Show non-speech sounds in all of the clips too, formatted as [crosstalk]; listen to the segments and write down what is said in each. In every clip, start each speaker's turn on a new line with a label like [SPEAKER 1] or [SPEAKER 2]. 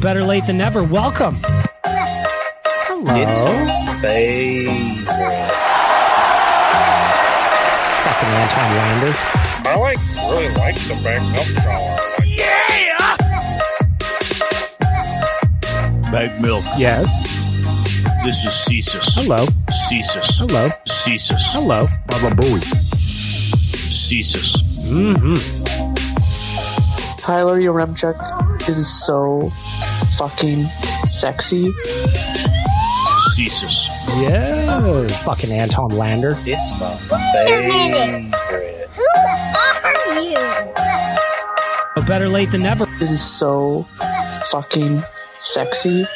[SPEAKER 1] Better late than never. Welcome. Hello.
[SPEAKER 2] It's my favorite.
[SPEAKER 1] Fucking Anton Lander.
[SPEAKER 2] I like really like the back up shower.
[SPEAKER 3] Bag milk.
[SPEAKER 1] Yes.
[SPEAKER 3] This is Cesus.
[SPEAKER 1] Hello.
[SPEAKER 3] Cesus.
[SPEAKER 1] Hello.
[SPEAKER 3] Cesus.
[SPEAKER 1] Hello.
[SPEAKER 3] Baba Booey. Cesus. Mm-hmm.
[SPEAKER 4] Tyler Yaremchuk is so fucking sexy.
[SPEAKER 3] Cesus.
[SPEAKER 1] Yes. Fucking Anton Lander.
[SPEAKER 2] It's my favorite.
[SPEAKER 5] Who the fuck are you?
[SPEAKER 1] Better late than never.
[SPEAKER 4] This is so fucking sexy.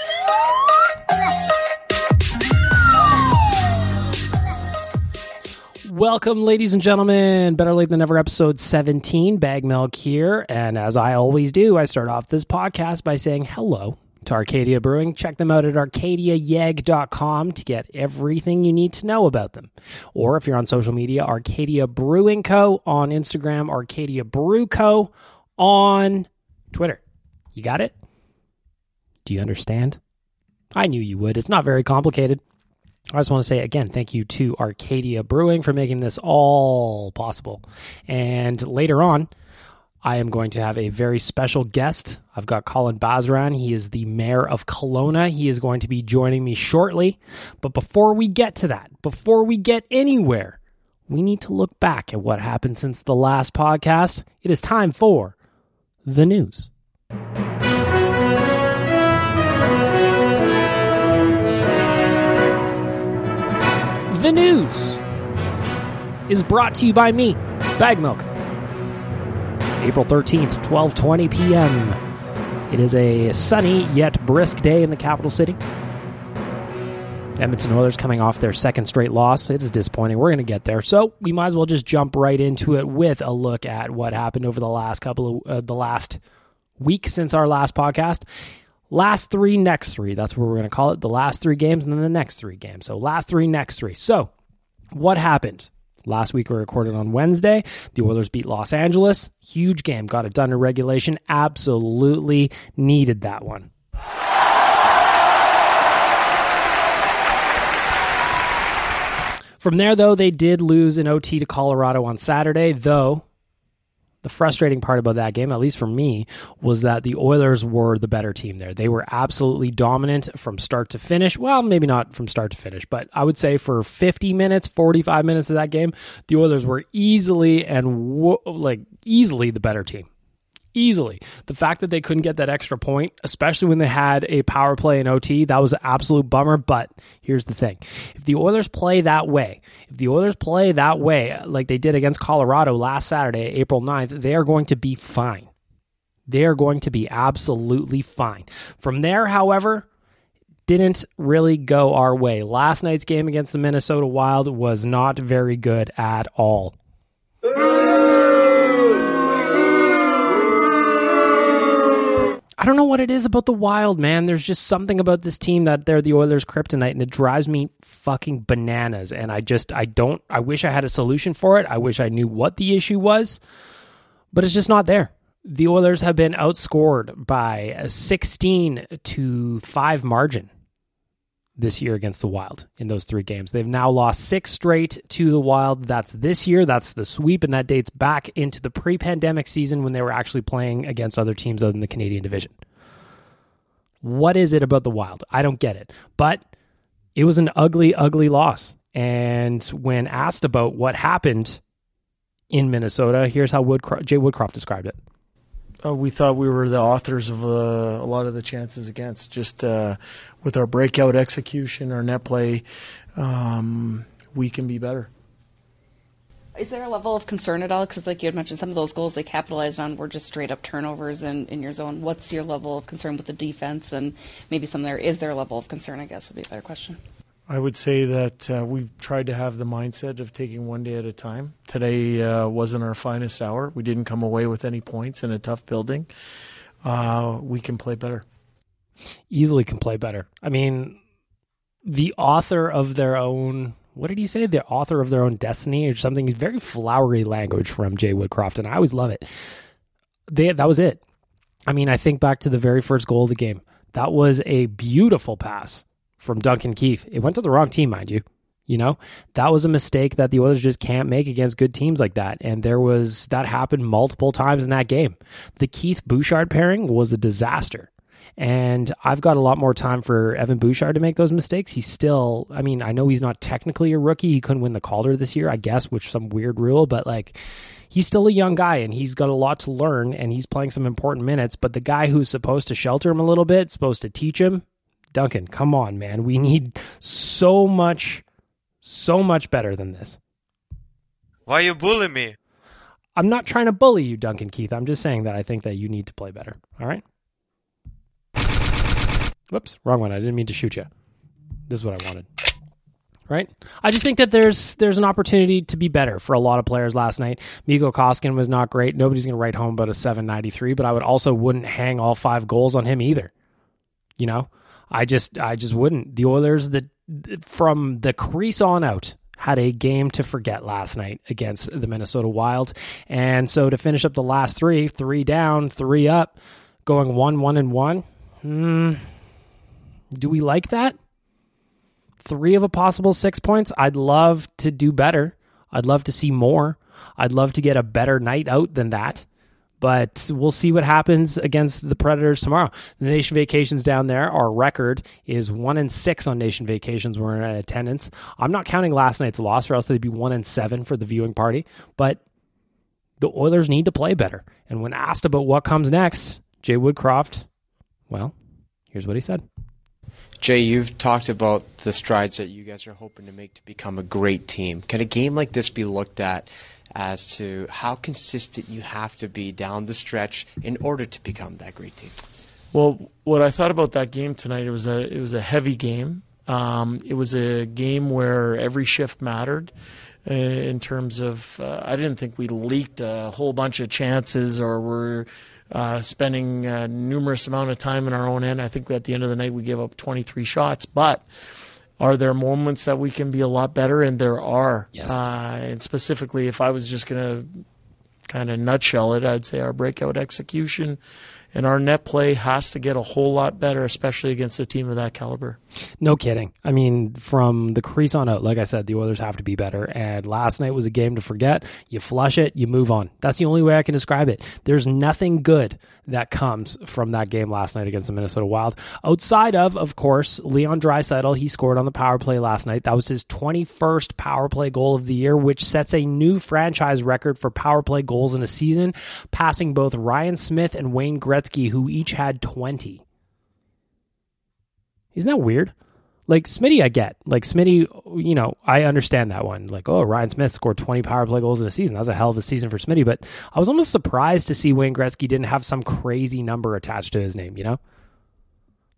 [SPEAKER 1] Welcome, ladies and gentlemen. Better late than never, episode 17. Bag Milk here. And as I always do, I start off this podcast by saying hello to Arcadia Brewing. Check them out at arcadiayeg.com to get everything you need to know about them. Or if you're on social media, Arcadia Brewing Co. on Instagram, Arcadia Brew Co. on Twitter. You got it? Do you understand? I knew you would. It's not very complicated. I just want to say again, thank you to Arcadia Brewing for making this all possible. And later on, I am going to have a very special guest. I've got Colin Basran. He is the mayor of Kelowna. He is going to be joining me shortly. But before we get to that, before we get anywhere, we need to look back at what happened since the last podcast. It is time for the news. The news is brought to you by me, Bag Milk. April 13th, 12:20 p.m. It is a sunny yet brisk day in the capital city. Edmonton Oilers coming off their second straight loss. It is disappointing. We're going to get there. So, we might as well just jump right into it with a look at what happened over the last couple of uh, the last week since our last podcast. Last three, next three. That's what we're going to call it. The last three games and then the next three games. So, last three, next three. So, what happened? Last week we recorded on Wednesday. The Oilers beat Los Angeles. Huge game. Got it done in regulation. Absolutely needed that one. From there, though, they did lose in OT to Colorado on Saturday, though the frustrating part about that game, at least for me, was that the Oilers were the better team there. They were absolutely dominant from start to finish. Well, maybe not from start to finish, but I would say for 50 minutes, 45 minutes of that game, the Oilers were easily and like easily the better team. Easily. The fact that they couldn't get that extra point, especially when they had a power play in OT, that was an absolute bummer. But here's the thing if the Oilers play that way, if the Oilers play that way, like they did against Colorado last Saturday, April 9th, they are going to be fine. They are going to be absolutely fine. From there, however, didn't really go our way. Last night's game against the Minnesota Wild was not very good at all. I don't know what it is about the Wild, man. There's just something about this team that they're the Oilers' kryptonite, and it drives me fucking bananas. And I just, I don't, I wish I had a solution for it. I wish I knew what the issue was, but it's just not there. The Oilers have been outscored by a 16 to 5 margin this year against the Wild in those three games. They've now lost six straight to the Wild. That's this year. That's the sweep, and that dates back into the pre pandemic season when they were actually playing against other teams other than the Canadian division. What is it about the Wild? I don't get it. But it was an ugly, ugly loss. And when asked about what happened in Minnesota, here's how Jay Woodcroft described it.
[SPEAKER 6] Uh, we thought we were the authors of uh, a lot of the chances against. Just uh, with our breakout execution, our net play, um, we can be better.
[SPEAKER 7] Is there a level of concern at all? Because, like you had mentioned, some of those goals they capitalized on were just straight up turnovers in, in your zone. What's your level of concern with the defense? And maybe some there is there a level of concern? I guess would be a better question.
[SPEAKER 6] I would say that uh, we've tried to have the mindset of taking one day at a time. Today uh, wasn't our finest hour. We didn't come away with any points in a tough building. Uh, we can play better.
[SPEAKER 1] Easily can play better. I mean, the author of their own. What did he say? The author of their own destiny, or something. Very flowery language from Jay Woodcroft, and I always love it. They, that was it. I mean, I think back to the very first goal of the game. That was a beautiful pass from Duncan Keith. It went to the wrong team, mind you. You know, that was a mistake that the Oilers just can't make against good teams like that. And there was that happened multiple times in that game. The Keith Bouchard pairing was a disaster. And I've got a lot more time for Evan Bouchard to make those mistakes. He's still, I mean, I know he's not technically a rookie. He couldn't win the Calder this year, I guess, which some weird rule, but like he's still a young guy and he's got a lot to learn and he's playing some important minutes. But the guy who's supposed to shelter him a little bit, supposed to teach him, Duncan, come on, man. We need so much, so much better than this.
[SPEAKER 8] Why you bully me?
[SPEAKER 1] I'm not trying to bully you, Duncan Keith. I'm just saying that I think that you need to play better. All right? Whoops, wrong one. I didn't mean to shoot you. This is what I wanted. Right? I just think that there's there's an opportunity to be better for a lot of players last night. Mikko Koskinen was not great. Nobody's going to write home about a 793, but I would also wouldn't hang all five goals on him either. You know? I just I just wouldn't. The Oilers that from the crease on out had a game to forget last night against the Minnesota Wild. And so to finish up the last three, three down, three up, going one, one, and one. Hmm, do we like that? Three of a possible six points. I'd love to do better. I'd love to see more. I'd love to get a better night out than that. But we'll see what happens against the Predators tomorrow. The Nation Vacations down there, our record is one and six on Nation Vacations. We're in attendance. I'm not counting last night's loss, or else they'd be one and seven for the viewing party. But the Oilers need to play better. And when asked about what comes next, Jay Woodcroft, well, here's what he said.
[SPEAKER 9] Jay, you've talked about the strides that you guys are hoping to make to become a great team. Can a game like this be looked at as to how consistent you have to be down the stretch in order to become that great team?
[SPEAKER 6] Well, what I thought about that game tonight, it was a it was a heavy game. Um, it was a game where every shift mattered uh, in terms of. Uh, I didn't think we leaked a whole bunch of chances or were uh, spending a numerous amount of time in our own end. I think at the end of the night we gave up 23 shots, but are there moments that we can be a lot better? And there are.
[SPEAKER 1] Yes.
[SPEAKER 6] Uh, and specifically, if I was just going to kind of nutshell it, I'd say our breakout execution and our net play has to get a whole lot better, especially against a team of that caliber.
[SPEAKER 1] No kidding. I mean, from the crease on out, like I said, the Oilers have to be better. And last night was a game to forget. You flush it, you move on. That's the only way I can describe it. There's nothing good that comes from that game last night against the Minnesota Wild. Outside of, of course, Leon Draisaitl, he scored on the power play last night. That was his 21st power play goal of the year, which sets a new franchise record for power play goals in a season, passing both Ryan Smyth and Wayne Gretzky, who each had 20. Isn't that weird? Like Smitty, I get. Like Smitty, you know, I understand that one. Like, oh, Ryan Smyth scored 20 power play goals in a season. That was a hell of a season for Smitty. But I was almost surprised to see Wayne Gretzky didn't have some crazy number attached to his name, you know?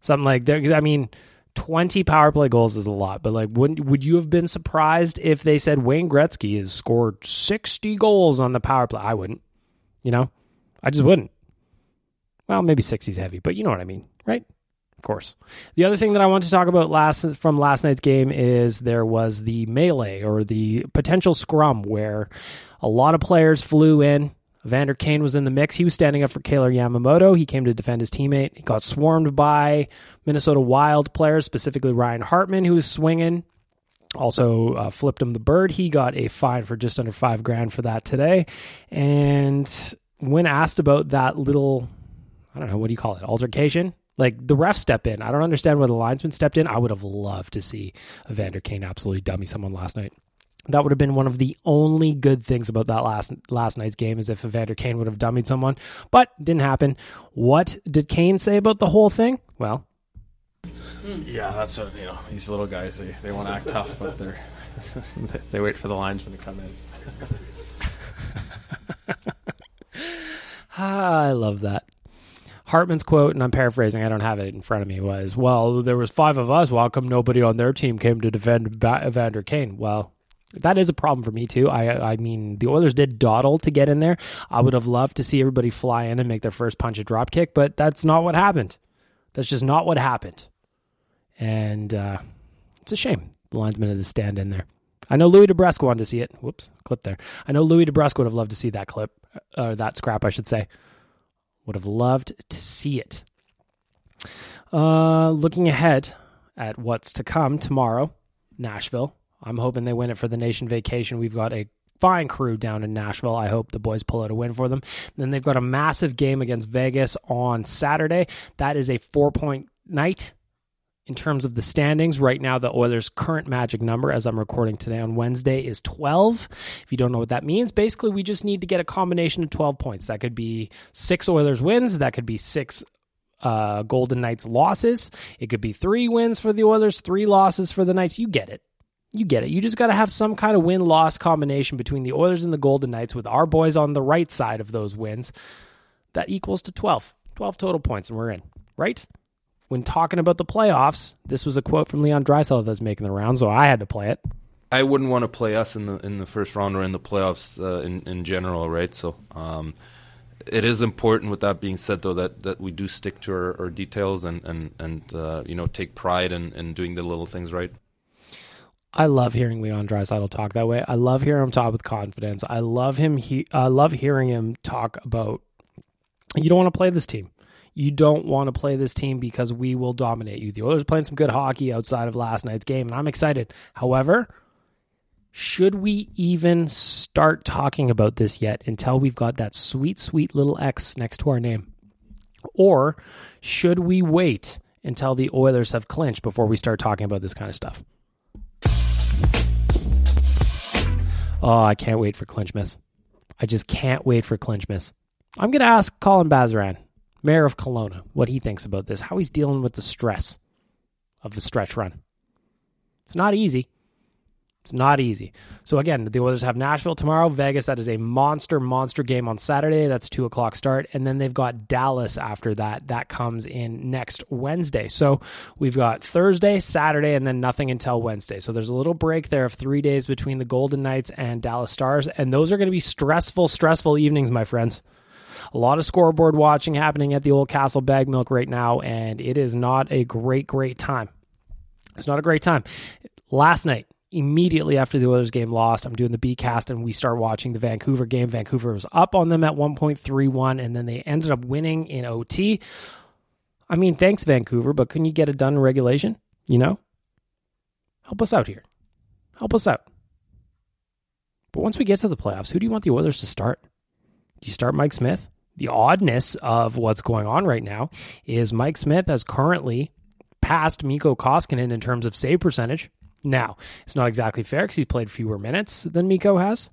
[SPEAKER 1] Something like that. I mean, 20 power play goals is a lot, but like, wouldn't, would you have been surprised if they said Wayne Gretzky has scored 60 goals on the power play? I wouldn't, you know? I just wouldn't. Well, maybe 60's heavy, but you know what I mean, right? Of course. The other thing that I want to talk about last from last night's game is there was the melee or the potential scrum where a lot of players flew in. Vander Kane was in the mix. He was standing up for Kailer Yamamoto. He came to defend his teammate. He got swarmed by Minnesota Wild players, specifically Ryan Hartman, who was swinging. Also uh, flipped him the bird. He got a fine for just under five grand for that today. And when asked about that little, I don't know, what do you call it, altercation? Like the ref step in. I don't understand why the linesman stepped in. I would have loved to see Evander Kane absolutely dummy someone last night. That would have been one of the only good things about that last last night's game is if Evander Kane would have dummied someone, but didn't happen. What did Kane say about the whole thing? Well,
[SPEAKER 10] yeah, that's what you know. These little guys, they, they want to act tough, but they're [laughs] they wait for the linesman to come in. [laughs]
[SPEAKER 1] ah, I love that. Hartman's quote, and I'm paraphrasing, I don't have it in front of me, was, well, there was five of us. Why come nobody on their team came to defend ba- Evander Kane? Well, that is a problem for me too. I I mean, the Oilers did dawdle to get in there. I would have loved to see everybody fly in and make their first punch a drop kick, but that's not what happened. That's just not what happened. And uh, it's a shame. The linesman had to stand in there. I know Louie DeBrusk wanted to see it. Whoops, clip there. I know Louie DeBrusk would have loved to see that clip, or uh, that scrap, I should say. Would have loved to see it. Uh, looking ahead at what's to come tomorrow, Nashville. I'm hoping they win it for the nation vacation. We've got a fine crew down in Nashville. I hope the boys pull out a win for them. Then they've got a massive game against Vegas on Saturday. That is a four point night in terms of the standings. Right now, the Oilers' current magic number, as I'm recording today on Wednesday, is 12. If you don't know what that means, basically, we just need to get a combination of 12 points. That could be six Oilers wins, that could be six uh, Golden Knights losses, it could be three wins for the Oilers, three losses for the Knights. You get it. You get it. You just got to have some kind of win loss combination between the Oilers and the Golden Knights with our boys on the right side of those wins. That equals to 12. 12 total points, and we're in, right? When talking about the playoffs, this was a quote from Leon Draisaitl that's making the round, so I had to play it.
[SPEAKER 11] I wouldn't want to play us in the in the first round or in the playoffs uh, in in general, right? So um, it is important. With that being said, though, that, that we do stick to our, our details and and and uh, you know take pride in, in doing the little things right.
[SPEAKER 1] I love hearing Leon Draisaitl talk that way. I love hearing him talk with confidence. I love him. He, I love hearing him talk about. You don't want to play this team. You don't want to play this team because we will dominate you. The Oilers playing some good hockey outside of last night's game, and I'm excited. However, should we even start talking about this yet until we've got that sweet, sweet little X next to our name? Or should we wait until the Oilers have clinched before we start talking about this kind of stuff? Oh, I can't wait for clinch miss. I just can't wait for clinch miss. I'm going to ask Colin Basran, mayor of Kelowna, what he thinks about this, how he's dealing with the stress of the stretch run. It's not easy. It's not easy. So again, the Oilers have Nashville tomorrow, Vegas. That is a monster, monster game on Saturday. That's two o'clock start, and then they've got Dallas after that. That comes in next Wednesday. So we've got Thursday, Saturday, and then nothing until Wednesday. So there's a little break there of three days between the Golden Knights and Dallas Stars, and those are going to be stressful, stressful evenings, my friends. A lot of scoreboard watching happening at the Old Castle Bag Milk right now, and it is not a great, great time. It's not a great time. Last night, immediately after the Oilers game lost, I'm doing the B cast and we start watching the Vancouver game. Vancouver was up on them at 1.31 and then they ended up winning in OT. I mean, thanks, Vancouver, but couldn't you get it done in regulation? You know? Help us out here. Help us out. But once we get to the playoffs, who do you want the Oilers to start? Do you start Mike Smith? The oddness of what's going on right now is Mike Smith has currently passed Mikko Koskinen in terms of save percentage. Now, it's not exactly fair because he's played fewer minutes than Mikko has,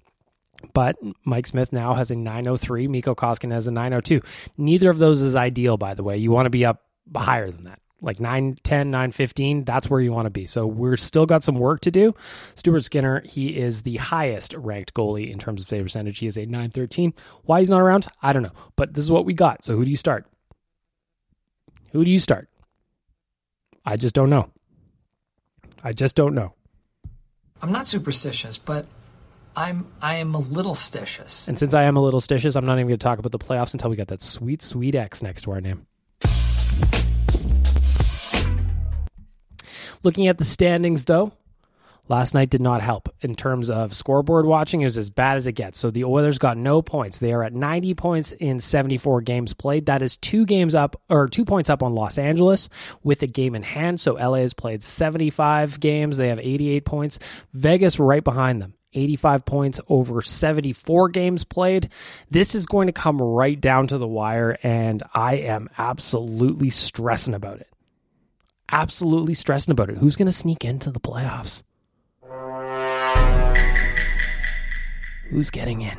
[SPEAKER 1] But Mike Smith now has a 903. Mikko Koskinen has a 902. Neither of those is ideal, by the way. You want to be up higher than that. Like 910, 915, that's where you want to be. So we're still got some work to do. Stuart Skinner, he is the highest ranked goalie in terms of save percentage. He is a 913. Why he's not around, I don't know. But this is what we got. So who do you start? Who do you start? I just don't know. I just don't know.
[SPEAKER 12] I'm not superstitious, but I'm I am a little stitious.
[SPEAKER 1] And since I am a little stitious, I'm not even going to talk about the playoffs until we got that sweet, sweet X next to our name. Looking at the standings, though, last night did not help in terms of scoreboard watching. It was as bad as it gets. So the Oilers got no points. They are at 90 points in 74 games played. That is two games up or two points up on Los Angeles with a game in hand. So LA has played 75 games. They have 88 points. Vegas right behind them. 85 points over 74 games played. This is going to come right down to the wire, and I am absolutely stressing about it absolutely stressing about it. Who's going to sneak into the playoffs? Who's getting in?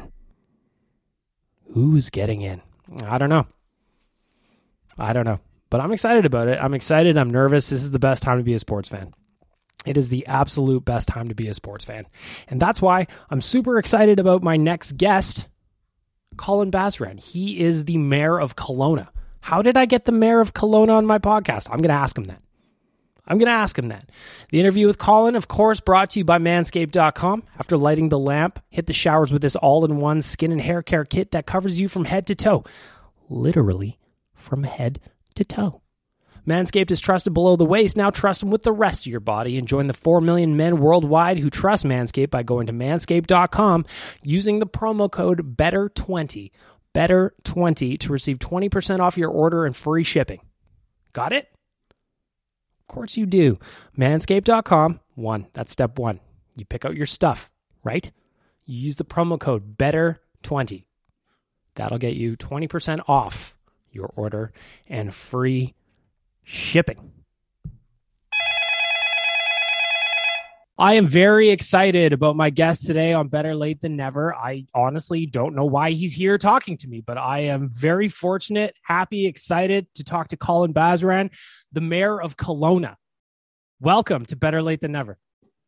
[SPEAKER 1] Who's getting in? I don't know. I don't know. But I'm excited about it. I'm excited. I'm nervous. This is the best time to be a sports fan. It is the absolute best time to be a sports fan. And that's why I'm super excited about my next guest, Colin Basran. He is the mayor of Kelowna. How did I get the mayor of Kelowna on my podcast? I'm going to ask him that. I'm going to ask him that. The interview with Colin, of course, brought to you by manscaped.com. After lighting the lamp, hit the showers with this all in one skin and hair care kit that covers you from head to toe. Literally from head to toe. Manscaped is trusted below the waist. Now trust them with the rest of your body and join the 4 million men worldwide who trust Manscaped by going to manscaped.com using the promo code BETTER20, BETTER20 to receive 20% off your order and free shipping. Got it? Of course you do. Manscaped.com. One, that's step one. You pick out your stuff, right? You use the promo code BETTER20. That'll get you 20% off your order and free shipping. I am very excited about my guest today on Better Late Than Never. I honestly don't know why he's here talking to me, but I am very fortunate, happy, excited to talk to Colin Basran, the mayor of Kelowna. Welcome to Better Late Than Never.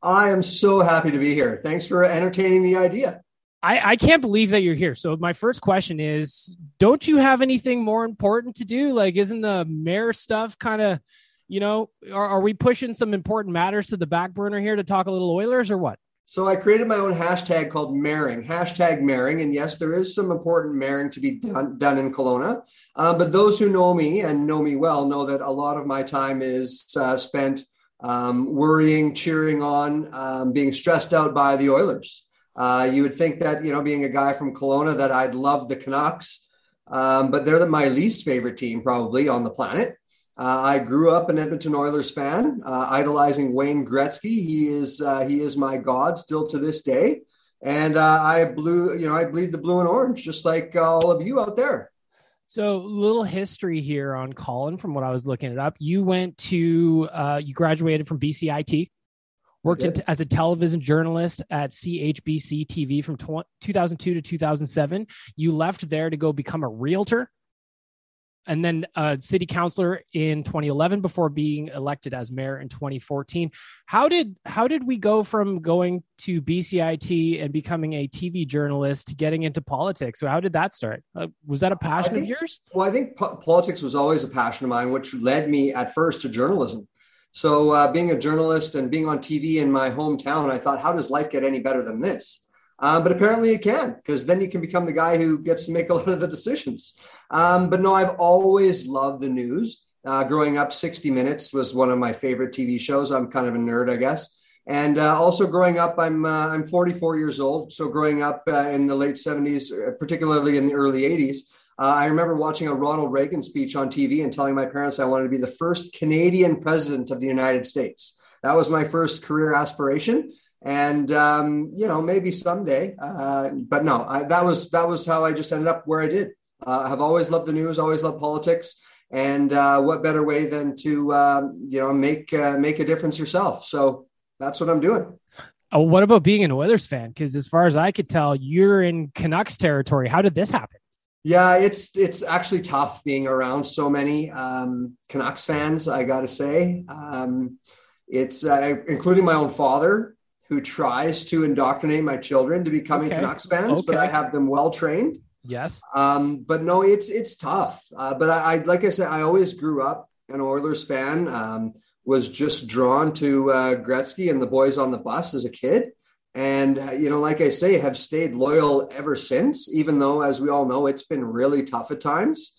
[SPEAKER 13] I am so happy to be here. Thanks for entertaining the idea.
[SPEAKER 1] I, I can't believe that you're here. So my first question is, don't you have anything more important to do? Like, isn't the mayor stuff kind of you know, are, are we pushing some important matters to the back burner here to talk a little Oilers or what?
[SPEAKER 13] So I created my own hashtag called Maring, hashtag Maring. And yes, there is some important Maring to be done, done in Kelowna. Um, but those who know me and know me well know that a lot of my time is uh, spent um, worrying, cheering on, um, being stressed out by the Oilers. Uh, you would think that, you know, being a guy from Kelowna, that I'd love the Canucks, um, but they're the, my least favorite team probably on the planet. Uh, I grew up an Edmonton Oilers fan, uh, idolizing Wayne Gretzky. He is uh, he is my god still to this day, and uh, I blue you know I bleed the blue and orange just like all of you out there.
[SPEAKER 1] So, little history here on Colin from what I was looking it up. You went to uh, you graduated from BCIT, worked in, as a television journalist at CHBC TV from tw- 2002 to 2007. You left there to go become a realtor and then a city councilor in 2011 before being elected as mayor in 2014 how did how did we go from going to bcit and becoming a tv journalist to getting into politics? So how did that start? Uh, was that a passion
[SPEAKER 13] think,
[SPEAKER 1] of yours?
[SPEAKER 13] Well i think po- politics was always a passion of mine which led me at first to journalism. So uh, being a journalist and being on tv in my hometown i thought how does life get any better than this um, but apparently it can, because then you can become the guy who gets to make a [laughs] lot of the decisions. Um, but no, I've always loved the news. Uh, growing up, 60 Minutes was one of my favorite TV shows. I'm kind of a nerd, I guess. And uh, also growing up, I'm uh, I'm 44 years old. So growing up uh, in the late 70s, uh, particularly in the early 80s, uh, I remember watching a Ronald Reagan speech on TV and telling my parents I wanted to be the first Canadian president of the United States. That was my first career aspiration and um, you know maybe someday uh, but no I, that was that was how i just ended up where i did uh, i have always loved the news always loved politics and uh, what better way than to um, you know make uh, make a difference yourself so that's what i'm doing
[SPEAKER 1] Oh, what about being an Oilers fan? Because as far as I could tell, you're in Canucks territory. How did this happen?
[SPEAKER 13] Yeah, it's it's actually tough being around so many um, Canucks fans. I got to say, um, it's uh, including my own father who tries to indoctrinate my children to becoming
[SPEAKER 1] Okay.
[SPEAKER 13] Canucks fans, but I have them well trained.
[SPEAKER 1] Yes.
[SPEAKER 13] Um, but no, it's it's tough. Uh, but I, I like I said, I always grew up an Oilers fan. Um, was just drawn to uh, Gretzky and the boys on the bus as a kid, and uh, you know, like I say, have stayed loyal ever since. Even though, as we all know, it's been really tough at times.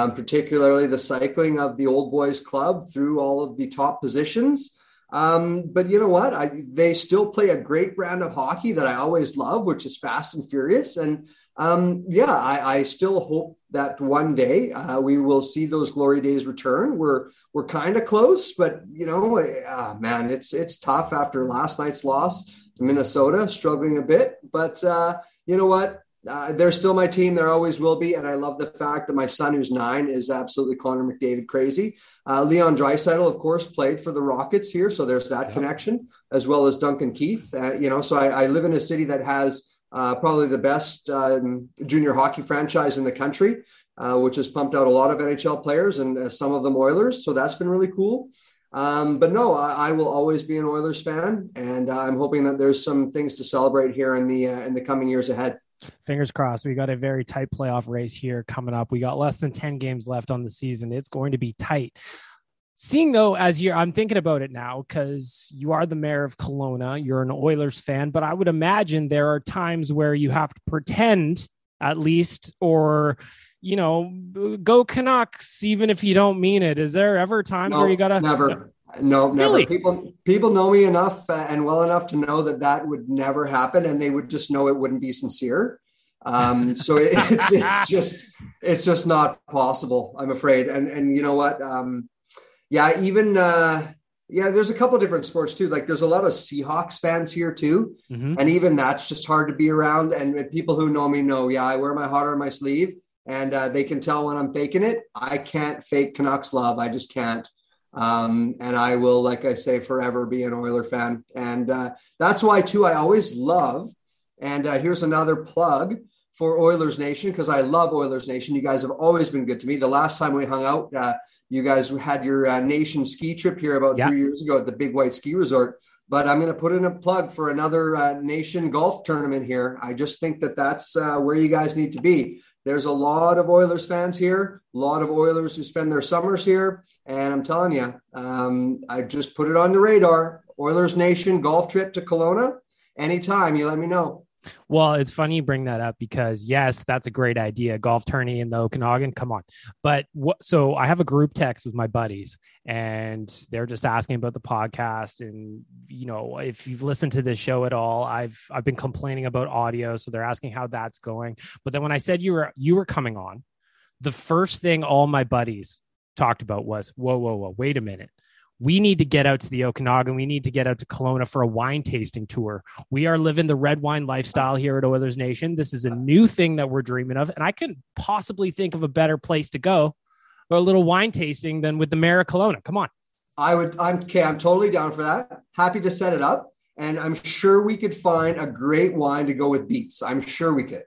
[SPEAKER 13] Um, particularly the cycling of the old boys club through all of the top positions. Um, but you know what? I, they still play a great brand of hockey that I always love, which is fast and furious. And um, yeah, I, I still hope that one day uh, we will see those glory days return. We're we're kind of close, but you know, uh, man, it's it's tough after last night's loss to Minnesota, struggling a bit. But uh, you know what? Uh, they're still my team. There always will be, and I love the fact that my son, who's nine, is absolutely Connor McDavid crazy. Uh, Leon Draisaitl, of course, played for the Rockets here, so there's that connection, as well as Duncan Keith. Uh, you know, so I, I live in a city that has uh, probably the best um, junior hockey franchise in the country, uh, which has pumped out a lot of NHL players and uh, some of them Oilers. So that's been really cool. Um, but no, I, I will always be an Oilers fan, and I'm hoping that there's some things to celebrate here in the uh, in the coming years ahead.
[SPEAKER 1] Fingers crossed. We got a very tight playoff race here coming up. We got less than 10 games left on the season. It's going to be tight. Seeing though, as you're, I'm thinking about it now because you are the mayor of Kelowna, you're an Oilers fan, but I would imagine there are times where you have to pretend at least, or, you know, go Canucks, even if you don't mean it. Is there ever times where you got to
[SPEAKER 13] never. No, never.
[SPEAKER 1] Really?
[SPEAKER 13] People people know me enough uh, and well enough to know that that would never happen, and they would just know it wouldn't be sincere. Um, so it, [laughs] it's it's just it's just not possible. I'm afraid. And and you know what? Um, yeah, even uh, yeah, there's a couple different sports too. Like there's a lot of Seahawks fans here too,
[SPEAKER 1] Mhm.
[SPEAKER 13] and even that's just hard to be around. And people who know me know, yeah, I wear my heart on my sleeve, and uh, they can tell when I'm faking it. I can't fake Canucks love. I just can't. Um, and I will, like I say, forever be an Oiler fan. And uh, that's why, too, I always love. And uh, here's another plug for Oilers Nation because I love Oilers Nation. You guys have always been good to me. The last time we hung out, uh, you guys had your uh, nation ski trip here about
[SPEAKER 1] Yeah.
[SPEAKER 13] three years ago at the Big White Ski Resort. But I'm going to put in a plug for another uh, nation golf tournament here. I just think that that's uh, where you guys need to be. There's a lot of Oilers fans here, a lot of Oilers who spend their summers here. And I'm telling you, um, I just put it on the radar. Oilers Nation golf trip to Kelowna. Anytime you let me know.
[SPEAKER 1] Well, it's funny you bring that up because yes, that's a great idea. Golf tourney in the Okanagan, come on. But what? So I have a group text with my buddies, and they're just asking about the podcast. And you know, if you've listened to this show at all, I've I've been complaining about audio, so they're asking how that's going. But then when I said you were you were coming on, the first thing all my buddies talked about was, "Whoa, whoa, whoa! Wait a minute." We need to get out to the Okanagan. We need to get out to Kelowna for a wine tasting tour. We are living the red wine lifestyle here at Oilers Nation. This is a uh, new thing that we're dreaming of. And I couldn't possibly think of a better place to go or a little wine tasting than with the mayor of Kelowna. Come on.
[SPEAKER 13] I would, I'm okay. I'm totally down for that. Happy to set it up. And I'm sure we could find a great wine to go with beets. I'm sure we could.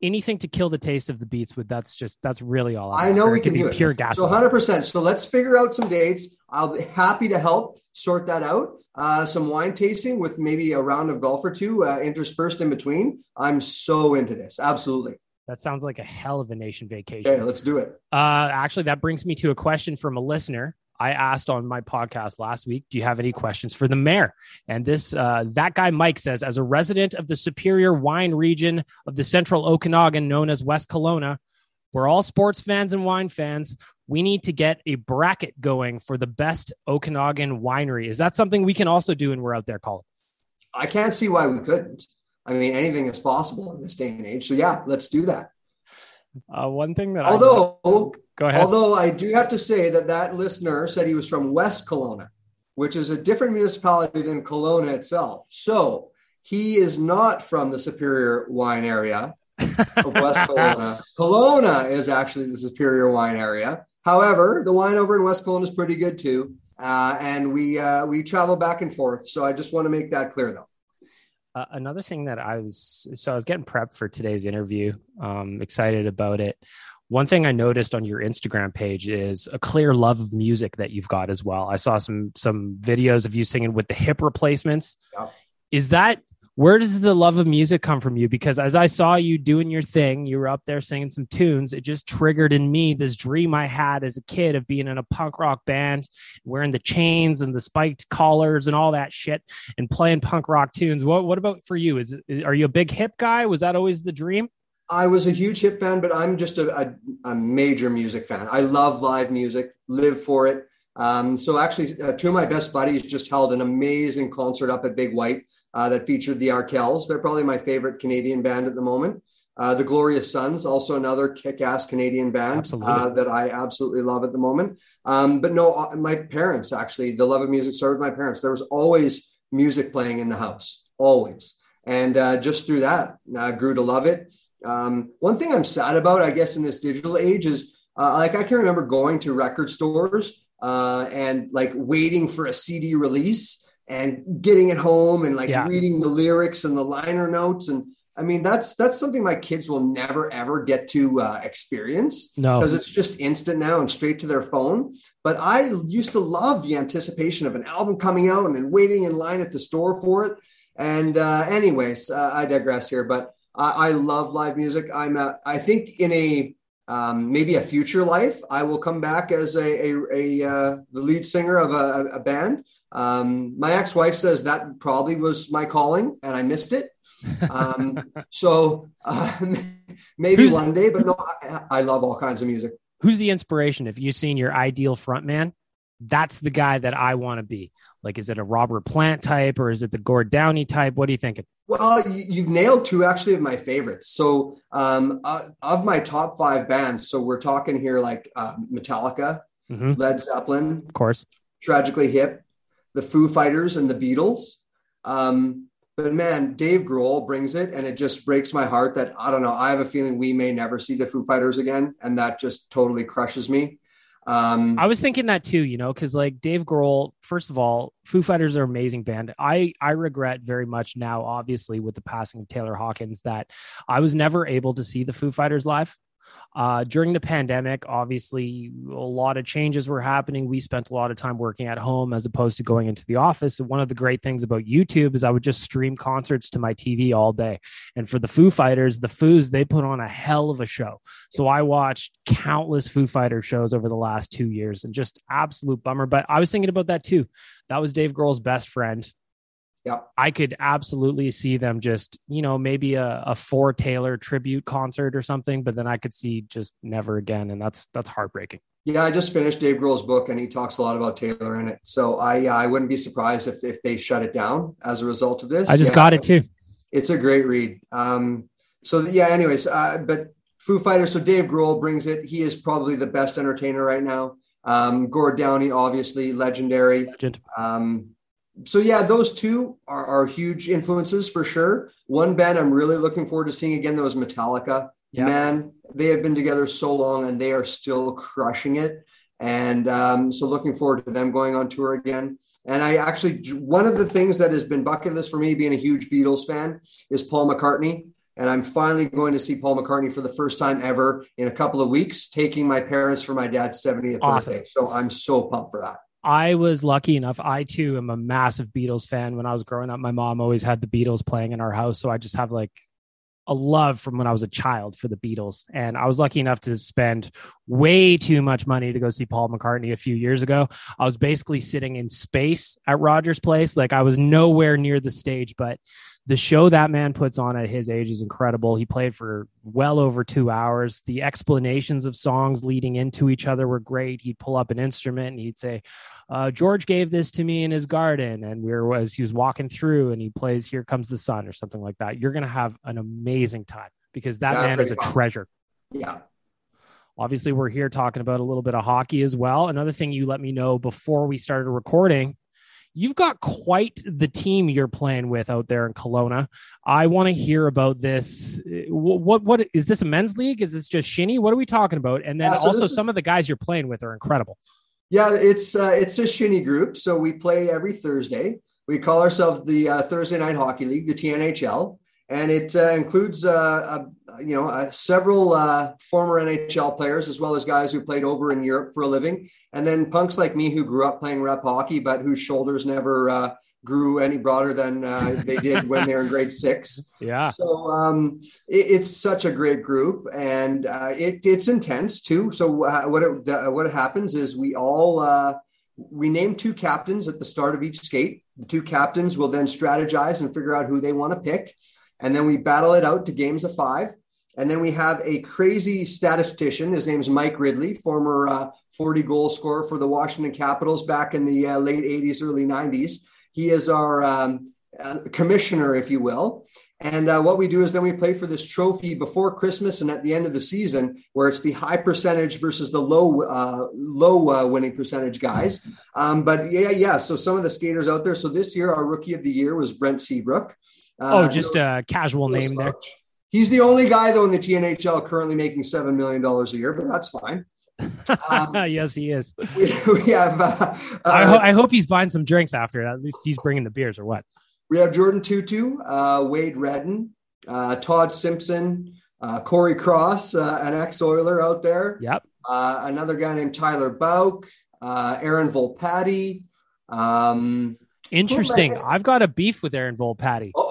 [SPEAKER 1] Anything to kill the taste of the beets with that's just that's really all
[SPEAKER 13] I know we can
[SPEAKER 1] be
[SPEAKER 13] do
[SPEAKER 1] pure
[SPEAKER 13] gas.
[SPEAKER 1] So
[SPEAKER 13] 100%. So let's figure out some dates. I'll be happy to help sort that out. Uh, some wine tasting with maybe a round of golf or two uh, interspersed in between. I'm so into this. Absolutely.
[SPEAKER 1] That sounds like a hell of a nation vacation.
[SPEAKER 13] Okay, let's do it.
[SPEAKER 1] Uh, actually, that brings me to a question from a listener. I asked on my podcast last week, "Do you have any questions for the mayor?" And this uh, that guy Mike says, as a resident of the Superior Wine region of the Central Okanagan, known as West Kelowna, we're all sports fans and wine fans. We need to get a bracket going for the best Okanagan winery. Is that something we can also do when we're out there, Colin?
[SPEAKER 13] I can't see why we couldn't. I mean, anything is possible in this day and age. So yeah, let's do that.
[SPEAKER 1] Uh, one thing that I
[SPEAKER 13] Although,
[SPEAKER 1] go ahead.
[SPEAKER 13] although I do have to say that that listener said he was from West Kelowna, which is a different municipality than Kelowna itself. So he is not from the Superior wine area of West [laughs] Kelowna. Kelowna is actually the Superior wine area. However, the wine over in West Kelowna is pretty good too. uh, and we uh, we travel back and forth. So I just want to make that clear, though.
[SPEAKER 1] Uh, another thing that I was so I was getting prepped for today's interview. Um, excited about it. One thing I noticed on your Instagram page is a clear love of music that you've got as well. I saw some some videos of you singing with the hip replacements.
[SPEAKER 13] Yep.
[SPEAKER 1] Is that where does the love of music come from you? Because as I saw you doing your thing, you were up there singing some tunes. It just triggered in me this dream I had as a kid of being in a punk rock band, wearing the chains and the spiked collars and all that shit, and playing punk rock tunes. What What about for you? Is are you a big hip guy? Was that always the dream?
[SPEAKER 13] I was a huge hip fan, but I'm just a, a, a major music fan. I love live music, live for it. Um, so actually, uh, two of my best buddies just held an amazing concert up at Big White uh, that featured the Arkells. They're probably my favorite Canadian band at the moment. Uh, the Glorious Sons, also another kick-ass Canadian band uh, that I absolutely love at the moment. Um, but no, uh, my parents actually, the love of music started with my parents. There was always music playing in the house, always, and uh, just through that, I grew to love it. Um, one thing I'm sad about, I guess, in this digital age is uh, like I can remember going to record stores uh, and like waiting for a CD release and getting it home and like
[SPEAKER 1] Yeah.
[SPEAKER 13] reading the lyrics and the liner notes and I mean that's that's something my kids will never ever get to uh, experience
[SPEAKER 1] No.
[SPEAKER 13] because it's just instant now and straight to their phone. But I used to love the anticipation of an album coming out and then waiting in line at the store for it. And uh, anyways, uh, I digress here, but I, I love live music. I'm uh, I think in a um, maybe a future life, I will come back as a, a, a uh, the lead singer of a, a band. Um, my ex-wife says that probably was my calling, and I missed it. Um, [laughs] so uh, [laughs] maybe
[SPEAKER 1] Who's-
[SPEAKER 13] one day, but no, I, I love all kinds of music.
[SPEAKER 1] Who's the inspiration? If you've seen your ideal frontman, that's the guy that I want to be. Like, is it a Robert Plant type or is it the Gord Downie type? What are you thinking?
[SPEAKER 13] Well, you- you've nailed two actually of my favorites. So, um, uh, of my top five bands, so we're talking here like uh, Metallica,
[SPEAKER 1] Mhm.
[SPEAKER 13] Led Zeppelin,
[SPEAKER 1] Of course.
[SPEAKER 13] Tragically Hip, the Foo Fighters, and the Beatles. Um, but man, Dave Grohl brings it, and it just breaks my heart that I don't know. I have a feeling we may never see the Foo Fighters again, and that just totally crushes me. Um,
[SPEAKER 1] I was thinking that too, you know, because like Dave Grohl, first of all, Foo Fighters are amazing band. I I regret very much now, obviously, with the passing of Taylor Hawkins, that I was never able to see the Foo Fighters live. Uh, during the pandemic, obviously, a lot of changes were happening. We spent a lot of time working at home as opposed to going into the office. One of the great things about YouTube is I would just stream concerts to my TV all day. And for the Foo Fighters, the Foos, they put on a hell of a show. So I watched countless Foo Fighter shows over the last two years and just absolute bummer. But I was thinking about that too. That was Dave Grohl's best friend.
[SPEAKER 13] Yep.
[SPEAKER 1] I could absolutely see them just, you know, maybe a, a four Taylor tribute concert or something, but then I could see just never again. And that's that's heartbreaking.
[SPEAKER 13] Yeah, I just finished Dave Grohl's book, and he talks a lot about Taylor in it. So I I wouldn't be surprised if if they shut it down as a result of this.
[SPEAKER 1] I just
[SPEAKER 13] Yeah,
[SPEAKER 1] got it too.
[SPEAKER 13] It's a great read. Um, so yeah. Anyways, uh, but Foo Fighters. So Dave Grohl brings it. He is probably the best entertainer right now. Um, Gord Downie, obviously legendary.
[SPEAKER 1] Legend.
[SPEAKER 13] Um, so yeah, those two are, are huge influences for sure. One band I'm really looking forward to seeing again, though, is Metallica.
[SPEAKER 1] Yeah.
[SPEAKER 13] Man, they have been together so long and they are still crushing it. And um, so looking forward to them going on tour again. And I actually, one of the things that has been bucket list for me being a huge Beatles fan is Paul McCartney. And I'm finally going to see Paul McCartney for the first time ever in a couple of weeks, taking my parents for my dad's 70th
[SPEAKER 1] Awesome.
[SPEAKER 13] birthday. So I'm so pumped for that.
[SPEAKER 1] I was lucky enough. I too am a massive Beatles fan. When I was growing up, my mom always had the Beatles playing in our house. So I just have like a love from when I was a child for the Beatles. And I was lucky enough to spend way too much money to go see Paul McCartney a few years ago. I was basically sitting in space at Rogers Place. Like I was nowhere near the stage, but the show that man puts on at his age is incredible. He played for well over two hours. The explanations of songs leading into each other were great. He'd pull up an instrument and he'd say, uh, George gave this to me in his garden, and we were as he was walking through, and he plays "Here Comes the Sun" or something like that. You're gonna have an amazing time because that
[SPEAKER 13] Yeah,
[SPEAKER 1] man is a
[SPEAKER 13] fun.
[SPEAKER 1] treasure.
[SPEAKER 13] Yeah.
[SPEAKER 1] Obviously, we're here talking about a little bit of hockey as well. Another thing you let me know before we started recording, you've got quite the team you're playing with out there in Kelowna. I want to hear about this. What, what what is this a men's league? Is this just shinny? What are we talking about? And then
[SPEAKER 13] Yeah, so
[SPEAKER 1] also
[SPEAKER 13] is-
[SPEAKER 1] some of the guys you're playing with are incredible.
[SPEAKER 13] Yeah, it's uh, it's a shinny group. So we play every Thursday. We call ourselves the uh, Thursday Night Hockey League, the TNHL, and it uh, includes uh, you know uh, several uh, former NHL players as well as guys who played over in Europe for a living, and then punks like me who grew up playing rep hockey but whose shoulders never uh, grew any broader than uh, they did when they were in grade six. [laughs]
[SPEAKER 1] Yeah.
[SPEAKER 13] So um, it, it's such a great group, and uh, it, it's intense too. So uh, what it, uh, what happens is we all uh, we name two captains at the start of each skate. The two captains will then strategize and figure out who they want to pick, and then we battle it out to games of five. And then we have a crazy statistician. His name is Mike Ridley, former uh, 40 goal scorer for the Washington Capitals back in the uh, late 80s, early 90s. He is our um, uh, commissioner, if you will. And uh, what we do is then we play for this trophy before Christmas and at the end of the season, where it's the high percentage versus the low uh, low uh, winning percentage guys. Um, but yeah, yeah. So some of the skaters out there. So this year, our rookie of the year was Brent Seabrook.
[SPEAKER 1] Oh, just a casual name there.
[SPEAKER 13] He's the only guy though in the TNHL currently making seven million dollars a year, but that's fine. [laughs]
[SPEAKER 1] Um, yes, he is. [laughs]
[SPEAKER 13] We, we have. Uh,
[SPEAKER 1] I, ho- I, hope he's buying some drinks after. At least he's bringing the beers, or what?
[SPEAKER 13] We have Jordan Tootoo, uh, Wade Redden, uh, Todd Simpson, uh, Cory Cross, uh, an ex-Oiler out there.
[SPEAKER 1] Yep.
[SPEAKER 13] Uh, another guy named Tyler Bauk, Aaron Volpatti. Um,
[SPEAKER 1] Interesting. I've got a beef with Aaron Volpatti.
[SPEAKER 13] oh.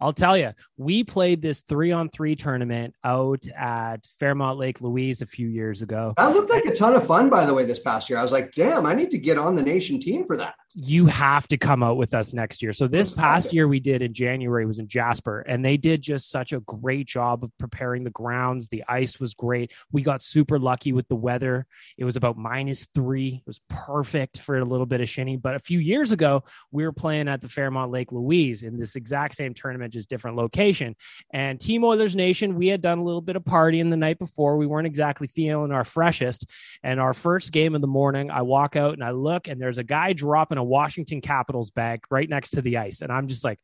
[SPEAKER 1] I'll tell you, we played this three on three tournament out at Fairmont Lake Louise a few years ago.
[SPEAKER 13] That looked like a ton of fun, by the way, this past year. I was like, damn, I need to get on the nation team for that.
[SPEAKER 1] You have to come out with us next year. So, this past year we did in January was in Jasper, and they did just such a great job of preparing the grounds. The ice was great. We got super lucky with the weather. It was about minus three, it was perfect for a little bit of shinny. But a few years ago, we were playing at the Fairmont Lake Louise in this exact same tournament, just different location. And Team Oilers Nation, we had done a little bit of partying the night before. We weren't exactly feeling our freshest. And our first game of the morning, I walk out and I look, and there's a guy dropping a Washington Capitals bag right next to the ice. And I'm just like,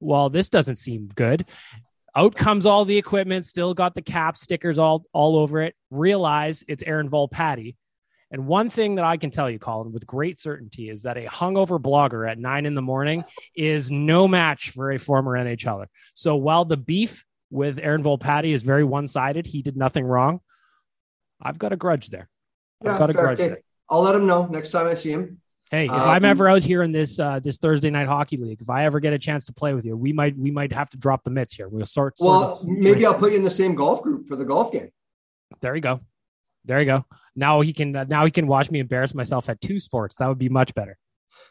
[SPEAKER 1] well, this doesn't seem good. Out comes all the equipment, still got the cap stickers all, all over it. Realize it's Aaron Volpatti. And one thing that I can tell you, Colin, with great certainty is that a hungover blogger at nine in the morning is no match for a former NHLer. So while the beef with Aaron Volpatti is very one sided, he did nothing wrong. I've got a grudge there.
[SPEAKER 13] Yeah,
[SPEAKER 1] I've got a grudge
[SPEAKER 13] Okay.
[SPEAKER 1] there.
[SPEAKER 13] I'll let him know next time I see him.
[SPEAKER 1] Hey, if
[SPEAKER 13] Um,
[SPEAKER 1] I'm ever out here in this uh, this Thursday night hockey league, if I ever get a chance to play with you, we might we might have to drop the mitts here. We'll sort. sort
[SPEAKER 13] Well, maybe. I'll put you in the same golf group for the golf game.
[SPEAKER 1] There you go. There you go. Now he can uh, now he can watch me embarrass myself at two sports. That would be much better.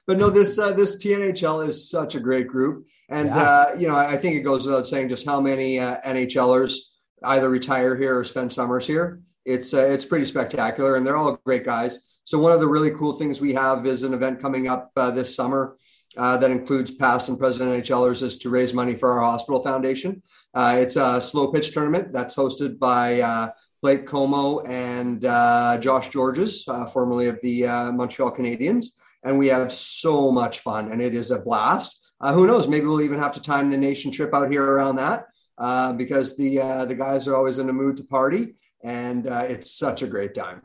[SPEAKER 13] But no, this uh, this TNHL is such a great group, and
[SPEAKER 1] Yeah.
[SPEAKER 13] uh, you know I think it goes without saying just how many uh, NHLers either retire here or spend summers here. It's uh, it's pretty spectacular, and they're all great guys. So one of the really cool things we have is an event coming up uh, this summer uh, that includes past and present NHLers is to raise money for our hospital foundation. Uh, it's a slow pitch tournament that's hosted by uh, Blake Comeau and uh, Josh Gorges, uh, formerly of the uh, Montreal Canadiens. And we have so much fun, and it is a blast. Uh, who knows? Maybe we'll even have to time the nation trip out here around that uh, because the uh, the guys are always in the mood to party, and uh, it's such a great time.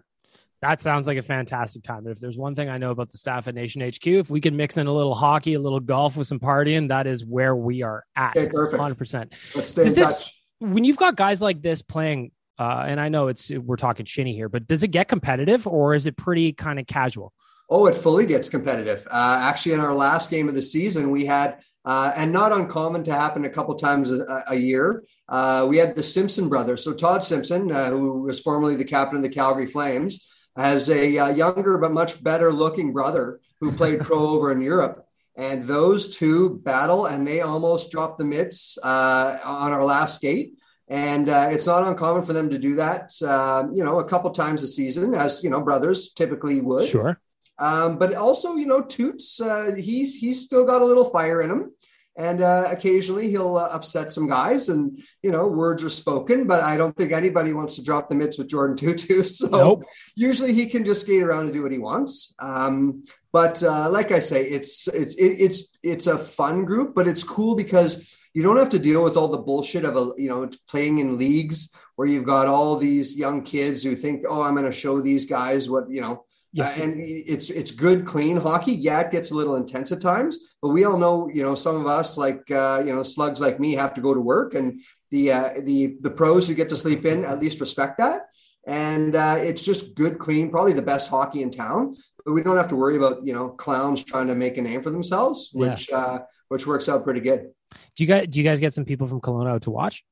[SPEAKER 1] That sounds like a fantastic time. But if there's one thing I know about the staff at Nation HQ, if we can mix in a little hockey, a little golf with some partying, that is where we are at.
[SPEAKER 13] Okay, perfect.
[SPEAKER 1] 100%.
[SPEAKER 13] Let's stay in
[SPEAKER 1] this-
[SPEAKER 13] touch.
[SPEAKER 1] when you've got guys like this playing, uh, and I know it's we're talking shinny here, but does it get competitive or is it pretty kind of casual?
[SPEAKER 13] Oh, it fully gets competitive. Uh, actually, in our last game of the season, we had, uh, and not uncommon to happen a couple times a, a year, uh, we had the Simpson brothers. So Todd Simpson, uh, who was formerly the captain of the Calgary Flames, has a uh, younger but much better looking brother who played pro [laughs] over in Europe. And those two battle, and they almost dropped the mitts uh, on our last skate. And uh, it's not uncommon for them to do that, um, you know, a couple times a season, as you know, brothers typically would.
[SPEAKER 1] Sure.
[SPEAKER 13] Um, but also, you know, Toots, uh, he's he's still got a little fire in him, and uh, occasionally he'll uh, upset some guys, and you know, words are spoken. But I don't think anybody wants to drop the mitts with Jordan Tootoo. [laughs] So
[SPEAKER 1] Nope.
[SPEAKER 13] usually he can just skate around and do what he wants. Um, but uh, like I say, it's it's it's it's a fun group, but it's cool because you don't have to deal with all the bullshit of a you know playing in leagues where you've got all these young kids who think, oh, I'm going to show these guys what you know Yeah. Uh, and it's it's good, clean hockey. Yeah, it gets a little intense at times, but we all know, you know, some of us like uh, you know slugs like me have to go to work, and the uh, the the pros who get to sleep in at least respect that. And uh, it's just good, clean, probably the best hockey in town. But we don't have to worry about you know clowns trying to make a name for themselves, which yeah. uh, which works out pretty good.
[SPEAKER 1] Do you guys do you guys get some people from Kelowna to watch?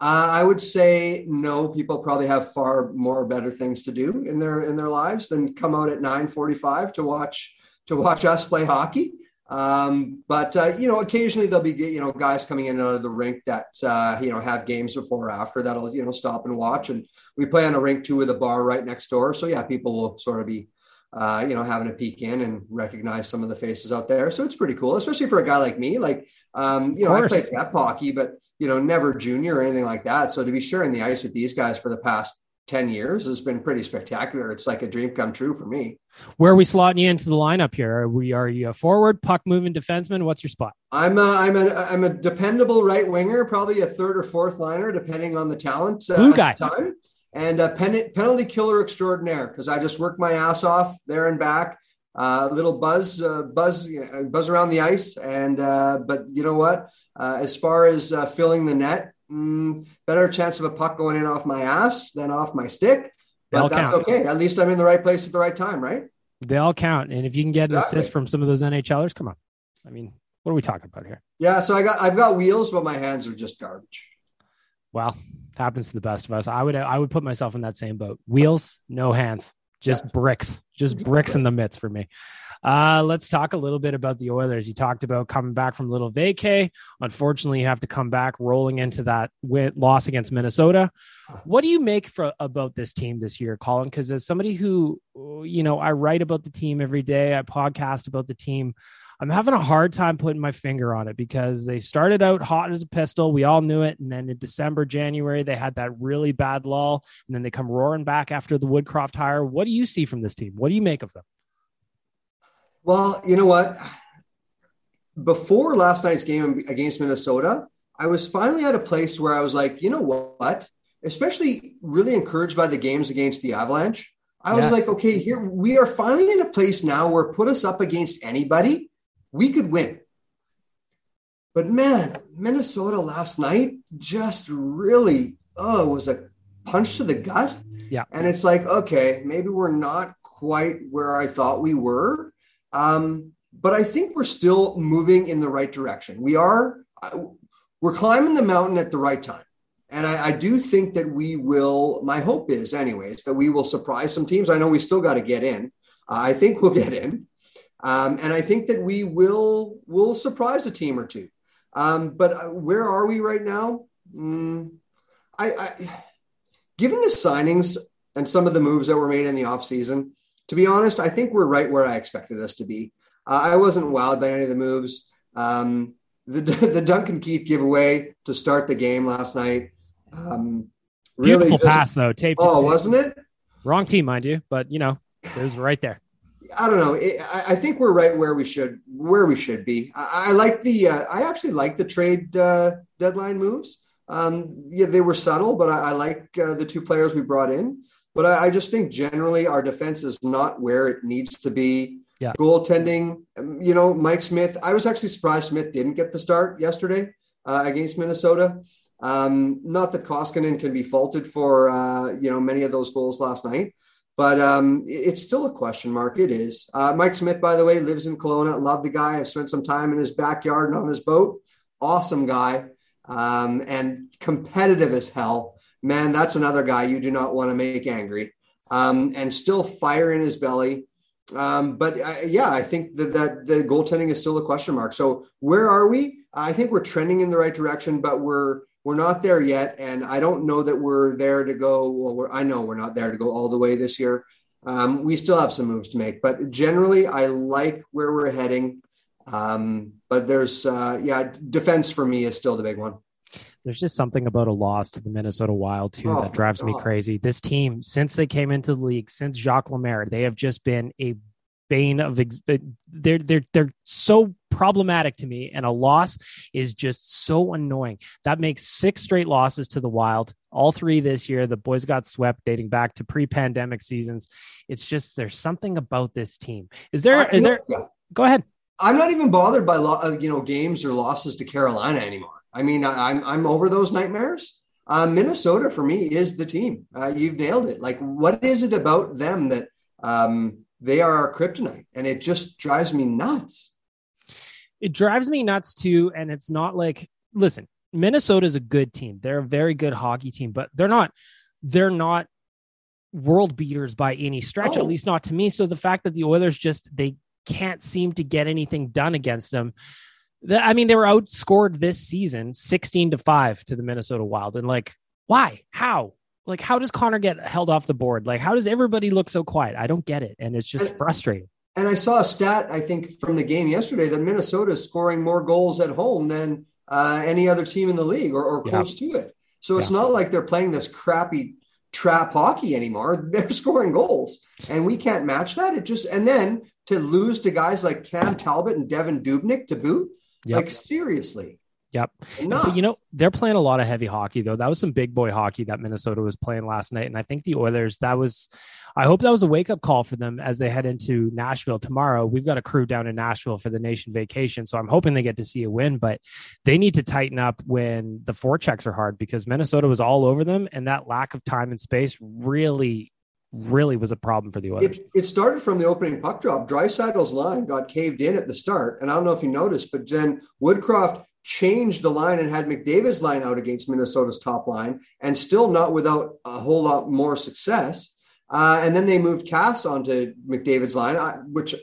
[SPEAKER 13] Uh, I would say no. People probably have far more better things to do in their in their lives than come out at nine forty five to watch to watch us play hockey. Um, but uh, you know, occasionally there'll be you know guys coming in and out of the rink that uh, you know have games before or after that'll you know stop and watch. And we play on a rink too with a bar right next door, so yeah, people will sort of be uh, you know having a peek in and recognize some of the faces out there. So it's pretty cool, especially for a guy like me. Like um, you know, I played prep hockey, but you know, never junior or anything like that. So to be sharing the ice with these guys for the past 10 years has been pretty spectacular. It's like a dream come true for me.
[SPEAKER 1] Where are we slotting you into the lineup here? Are we are you a forward, puck moving defenseman? What's your spot?
[SPEAKER 13] I'm a, I'm a I'm a dependable right winger, probably a third or fourth liner, depending on the talent uh,
[SPEAKER 1] Blue guy.
[SPEAKER 13] time. And a pen, penalty killer extraordinaire because I just work my ass off there and back. A uh, little buzz, uh, buzz, buzz around the ice, and uh, but you know what? Uh, as far as uh, filling the net, mm, better chance of a puck going in off my ass than off my stick. But that's count. okay. At least I'm in the right place at the right time, right?
[SPEAKER 1] They all count. And if you can get exactly. an assist from some of those NHLers, come on. I mean, what are we talking about here?
[SPEAKER 13] Yeah, so I got I've got wheels, but my hands are just garbage.
[SPEAKER 1] Well, happens to the best of us. I would I would put myself in that same boat. Wheels, no hands, just yeah. bricks, just bricks in the mitts for me. Uh, let's talk a little bit about the Oilers. You talked about coming back from little vacay. Unfortunately, you have to come back rolling into that win- loss against Minnesota. What do you make for about this team this year, Colin? Because as somebody who, you know, I write about the team every day, I podcast about the team. I'm having a hard time putting my finger on it because they started out hot as a pistol. We all knew it. And then in December, January, they had that really bad lull. And then they come roaring back after the Woodcroft hire. What do you see from this team? What do you make of them?
[SPEAKER 13] Well, you know what? Before last night's game against Minnesota, I was finally at a place where I was like, you know what? Especially really encouraged by the games against the Avalanche. I was yes. like, okay, here we are finally in a place now where put us up against anybody, we could win. But man, Minnesota last night just really, oh, was a punch to the gut.
[SPEAKER 1] Yeah.
[SPEAKER 13] And it's like, okay, maybe we're not quite where I thought we were. Um, but I think we're still moving in the right direction. We are, we're climbing the mountain at the right time. And I, I, do think that we will, my hope is, anyways, that we will surprise some teams. I know we still got to get in. Uh, I think we'll get in. Um, and I think that we will will surprise a team or two. Um, but uh, where are we right now? Mm, I, I, given the signings and some of the moves that were made in the offseason, to be honest, I think we're right where I expected us to be. Uh, I wasn't wowed by any of the moves. Um, the [laughs] the Duncan Keith giveaway to start the game last night. Um,
[SPEAKER 1] really Beautiful pass though, tape.
[SPEAKER 13] Oh,
[SPEAKER 1] tape.
[SPEAKER 13] wasn't it?
[SPEAKER 1] Wrong team, mind you, but you know, it was right there.
[SPEAKER 13] I don't know. It, I, I, think we're right where we should where we should be. I, I like the. Uh, I actually like the trade uh, deadline moves. Um, yeah, they were subtle, but I, I like uh, the two players we brought in. But I, I, just think generally our defense is not where it needs to be.
[SPEAKER 1] Yeah.
[SPEAKER 13] Goaltending, um, you know, Mike Smith. I was actually surprised Smith didn't get the start yesterday uh, against Minnesota. Um, not that Koskinen can be faulted for uh, you know many of those goals last night, but um, it's still a question mark. It is. Uh, Mike Smith, by the way, lives in Kelowna. Love the guy. I've spent some time in his backyard and on his boat. Awesome guy um, and competitive as hell man, that's another guy you do not want to make angry. Um, and still fire in his belly. Um, but uh, yeah, I think that, that the goaltending is still a question mark. So where are we? I think we're trending in the right direction, but we're we're not there yet, and I don't know that we're there to go. Well, I know we're not there to go all the way this year. Um, we still have some moves to make, but generally, I like where we're heading. Um, but there's, uh, yeah, defense for me is still the big one
[SPEAKER 1] there's just something about a loss to the Minnesota Wild too oh, that drives me crazy. This team, since they came into the league, since Jacques Lemaire, they have just been a bane of ex- uh, they're they're they're so problematic to me, and a loss is just so annoying. That makes six straight losses to the Wild, all three this year. The boys got swept dating back to pre-pandemic seasons. It's just there's something about this team. Is there?
[SPEAKER 13] Uh,
[SPEAKER 1] Is there?
[SPEAKER 13] yeah.
[SPEAKER 1] Go ahead.
[SPEAKER 13] I'm not even bothered by uh, you know games or losses to Carolina anymore. I mean, I, I'm I'm over those nightmares. Uh, Minnesota for me is the team. Uh, you've nailed it. Like, what is it about them that um, they are our kryptonite, and it just drives me nuts.
[SPEAKER 1] It drives me nuts too. And it's not like, listen, Minnesota is a good team. They're a very good hockey team, but they're not, they're not world beaters by any stretch,
[SPEAKER 13] Oh.
[SPEAKER 1] at least not to me. So the fact that the Oilers just, they can't seem to get anything done against them. The- I mean, they were outscored this season 16 to 5 to the Minnesota Wild. And like, why? How? Like, how does Connor get held off the board? Like, how does everybody look so quiet? I don't get it. And it's just frustrating.
[SPEAKER 13] And I saw a stat, I think, from the game yesterday that Minnesota is scoring more goals at home than uh, any other team in the league or, or
[SPEAKER 1] Yeah.
[SPEAKER 13] close to it. So it's not like they're playing this crappy trap hockey anymore. [laughs] They're scoring goals, and we can't match that. It just and then to lose to guys like Cam Talbot and Devan Dubnyk to boot,
[SPEAKER 1] Yep.
[SPEAKER 13] like seriously.
[SPEAKER 1] Yep. But, you know, they're playing a lot of heavy hockey, though. That was some big boy hockey that Minnesota was playing last night. And I think the Oilers, that was, I hope that was a wake up call for them as they head into Nashville tomorrow. We've got a crew down in Nashville for the nation vacation. So I'm hoping they get to see a win, but they need to tighten up when the forechecks are hard because Minnesota was all over them. And that lack of time and space really, really was a problem for the Oilers.
[SPEAKER 13] It, it started from the opening puck drop. Draisaitl's line got caved in at the start, and I don't know if you noticed, but then Woodcroft changed the line and had McDavid's line out against Minnesota's top line, and still not without a whole lot more success. Uh, and then they moved Cass onto McDavid's line, which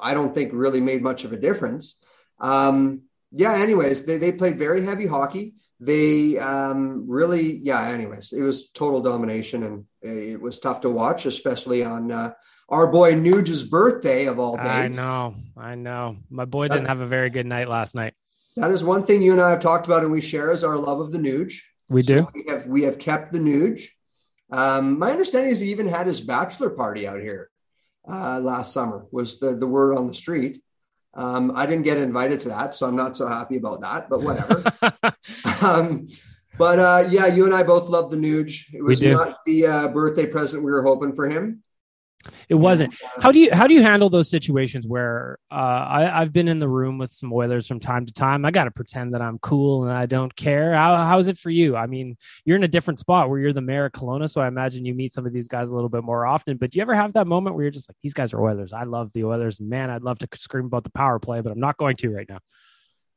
[SPEAKER 13] I don't think really made much of a difference. Um, yeah. Anyways, they they played very heavy hockey. They um, really, yeah. Anyways, it was total domination, and it was tough to watch, especially on uh, our boy Nuge's birthday of all days.
[SPEAKER 1] I know. I know. My boy didn't have a very good night last night.
[SPEAKER 13] That is one thing you and I have talked about, and we share is our love of the Nuge.
[SPEAKER 1] We do.
[SPEAKER 13] We have we have kept the Nuge. Um, my understanding is he even had his bachelor party out here uh, last summer. Was the the word on the street? Um, I didn't get invited to that, so I'm not so happy about that. But whatever. [laughs] um, but uh, yeah, you and I both love the Nuge. It
[SPEAKER 1] We
[SPEAKER 13] was not the uh, birthday present we were hoping for him.
[SPEAKER 1] It wasn't. How do you how do you handle those situations where uh, I, I've been in the room with some Oilers from time to time? I got to pretend that I'm cool and I don't care. How how is it for you? I mean, you're in a different spot where you're the mayor of Kelowna, so I imagine you meet some of these guys a little bit more often. But do you ever have that moment where you're just like, these guys are Oilers. I love the Oilers. Man, I'd love to scream about the power play, but I'm not going to right now.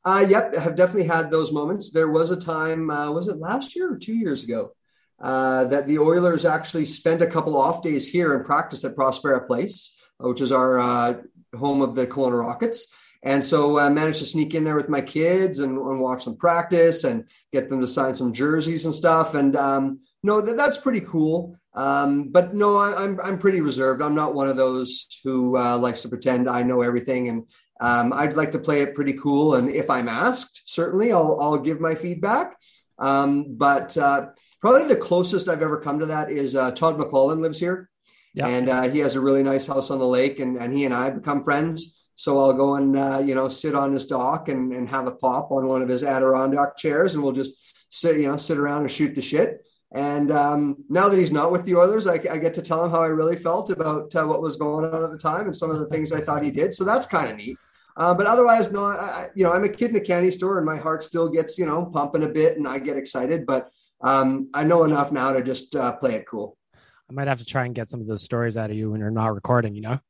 [SPEAKER 13] Uh, yep, I have definitely had those moments. There was a time, uh, was it last year or two years ago, uh, that the Oilers actually spent a couple off days here and practiced at Prospera Place, which is our uh, home of the Kelowna Rockets. And so I managed to sneak in there with my kids and, and watch them practice and get them to sign some jerseys and stuff. And um, no, that, that's pretty cool. Um, but no, I, I'm I'm pretty reserved. I'm not one of those who uh, likes to pretend I know everything. And um, I'd like to play it pretty cool. And if I'm asked, certainly I'll I'll give my feedback. Um, but uh, probably the closest I've ever come to that is uh, Todd McLellan lives here,
[SPEAKER 1] Yeah.
[SPEAKER 13] and uh, he has a really nice house on the lake, and and he and I become friends. So I'll go and uh, you know sit on his dock and, and have a pop on one of his Adirondack chairs, and we'll just sit you know sit around and shoot the shit. And um, now that he's not with the Oilers, I, I get to tell him how I really felt about uh, what was going on at the time and some of the things I thought he did. So that's kind of neat. Uh, but otherwise, no, I, I, you know, I'm a kid in a candy store, and my heart still gets you know pumping a bit, and I get excited. But um, I know enough now to just uh, play it cool.
[SPEAKER 1] I might have to try and get some of those stories out of you when you're not recording. You know?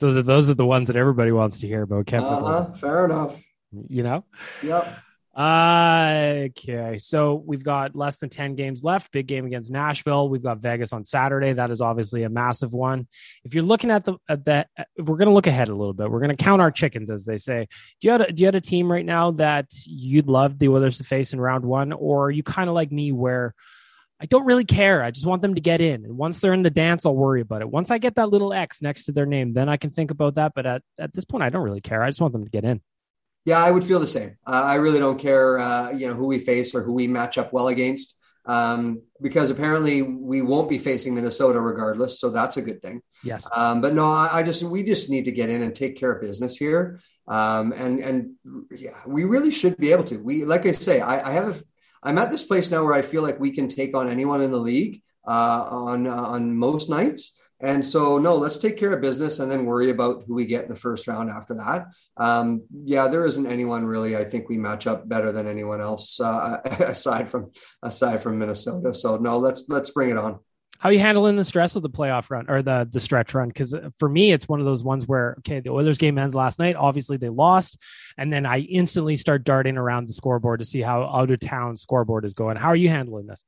[SPEAKER 1] those are those are the ones that everybody wants to hear about. Kevin,
[SPEAKER 13] Uh-huh, fair enough.
[SPEAKER 1] you know.
[SPEAKER 13] Yep.
[SPEAKER 1] Okay, so we've got less than 10 games left. Big game against Nashville. We've got Vegas on Saturday. That is obviously a massive one. If you're looking at the at that, if we're going to look ahead a little bit. We're going to count our chickens, as they say. Do you have a, do you have a team right now that you'd love the Oilers to face in round one, or are you kind of like me where I don't really care. I just want them to get in, and once they're in the dance, I'll worry about it. Once I get that little X next to their name, then I can think about that. But at at this point, I don't really care. I just want them to get in.
[SPEAKER 13] Yeah, I would feel the same. Uh, I really don't care, uh, you know, who we face or who we match up well against. um, because apparently we won't be facing Minnesota regardless. So that's a good thing.
[SPEAKER 1] Yes.
[SPEAKER 13] Um, but no, I, I, just we just need to get in and take care of business here. Um, and and yeah, we really should be able to. We like I say, I, I have a, I'm at this place now where I feel like we can take on anyone in the league uh, on uh, on most nights. And so, no, let's take care of business and then worry about who we get in the first round after that. Um, yeah, there isn't anyone really. I think we match up better than anyone else uh, [laughs] aside from aside from Minnesota. So no, let's let's bring it on.
[SPEAKER 1] How are you handling the stress of the playoff run or the the stretch run? Because for me, it's one of those ones where okay, the Oilers game ends last night. Obviously, they lost, and then I instantly start darting around the scoreboard to see how out of town scoreboard is going. How are you handling this?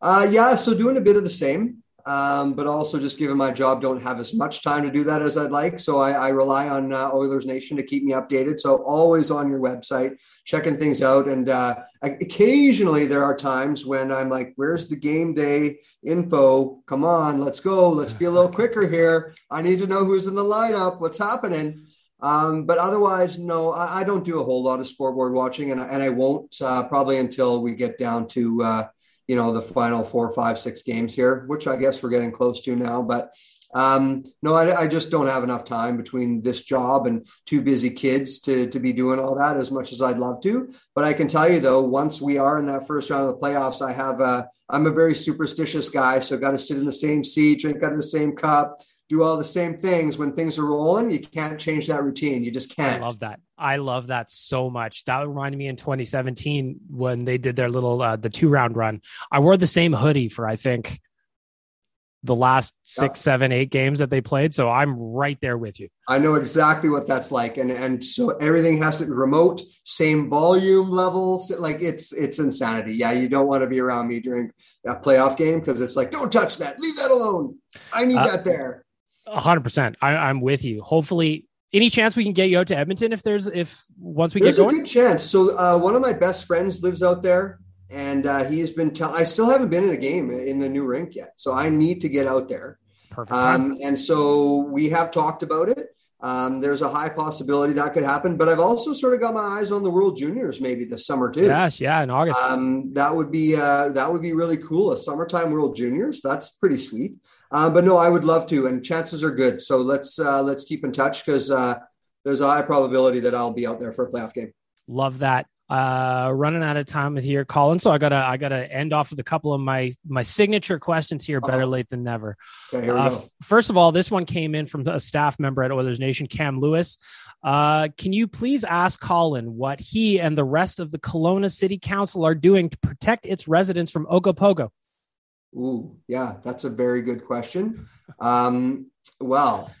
[SPEAKER 13] Uh, yeah, so doing a bit of the same um, but also just given my job, don't have as much time to do that as I'd like. So I, I rely on uh, Oilers Nation to keep me updated. So always on your website, checking things out. And uh, occasionally there are times when I'm like, "Where's the game day info? Come on, let's go. Let's be a little quicker here. I need to know who's in the lineup. What's happening." Um, but otherwise, no, I, I, don't do a whole lot of scoreboard watching, and, and I won't uh, probably until we get down to uh, you know the final four, five, six games here, which I guess we're getting close to now. But um, no, I, I, just don't have enough time between this job and two busy kids to to be doing all that as much as I'd love to. But I can tell you though, once we are in that first round of the playoffs, I have a I'm a very superstitious guy, so got to sit in the same seat, drink out of the same cup, do all the same things when things are rolling. You can't change that routine. You just can't.
[SPEAKER 1] I love that. I love that so much. That reminded me in 2017 when they did their little uh, the two round run. I wore the same hoodie for I think the last six, yes. seven, eight games that they played. So I'm right there with you.
[SPEAKER 13] I know exactly what that's like, and and so everything has to be remote, same volume levels. Like it's it's insanity. Yeah, you don't want to be around me during a playoff game because it's like, don't touch that, leave that alone. I need uh, that there
[SPEAKER 1] hundred percent. I'm with you. Hopefully, any chance we can get you out to Edmonton if there's if once we
[SPEAKER 13] there's
[SPEAKER 1] get going.
[SPEAKER 13] a good chance. So uh, one of my best friends lives out there, and uh, he's been. Tell- I still haven't been in a game in the new rink yet, so I need to get out there.
[SPEAKER 1] Perfect.
[SPEAKER 13] Um, and so we have talked about it. Um, there's a high possibility that could happen, but I've also sort of got my eyes on the World Juniors maybe this summer too.
[SPEAKER 1] Yes, yeah, in August.
[SPEAKER 13] Um, that would be uh, that would be really cool. A summertime World Juniors. That's pretty sweet. Uh, but no, I would love to, and chances are good. So let's uh, let's keep in touch because uh, there's a high probability that I'll be out there for a playoff game.
[SPEAKER 1] Love that. Uh, running out of time with here, Colin. So I gotta I gotta end off with a couple of my my signature questions here. Better late than never.
[SPEAKER 13] Okay, here we uh, go.
[SPEAKER 1] First of all, this one came in from a staff member at Oilers Nation, Cam Lewis. Uh, can you please ask Colin what he and the rest of the Kelowna City Council are doing to protect its residents from Ogopogo?
[SPEAKER 13] Ooh, yeah, that's a very good question. Um, well,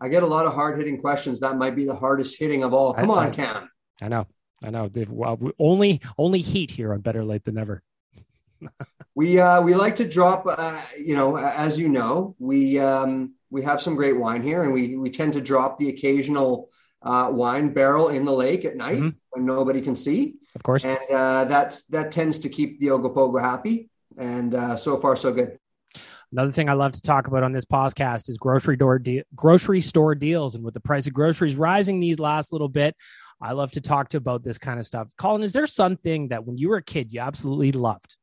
[SPEAKER 13] I get a lot of hard hitting questions. That might be the hardest hitting of all. Come I, on, I, Cam.
[SPEAKER 1] I know, I know. Well, only only heat here on Better Lait Than Never. [laughs]
[SPEAKER 13] we uh, we like to drop. Uh, you know, as you know, we um, we have some great wine here, and we we tend to drop the occasional uh, wine barrel in the lake at night mm-hmm. when nobody can see.
[SPEAKER 1] Of course.
[SPEAKER 13] And uh, that, that tends to keep the Ogopogo happy. And uh, so far, so good.
[SPEAKER 1] Another thing I love to talk about on this podcast is grocery door de- grocery store deals, and with the price of groceries rising these last little bit, I love to talk to about this kind of stuff. Colin, is there something that when you were a kid you absolutely loved?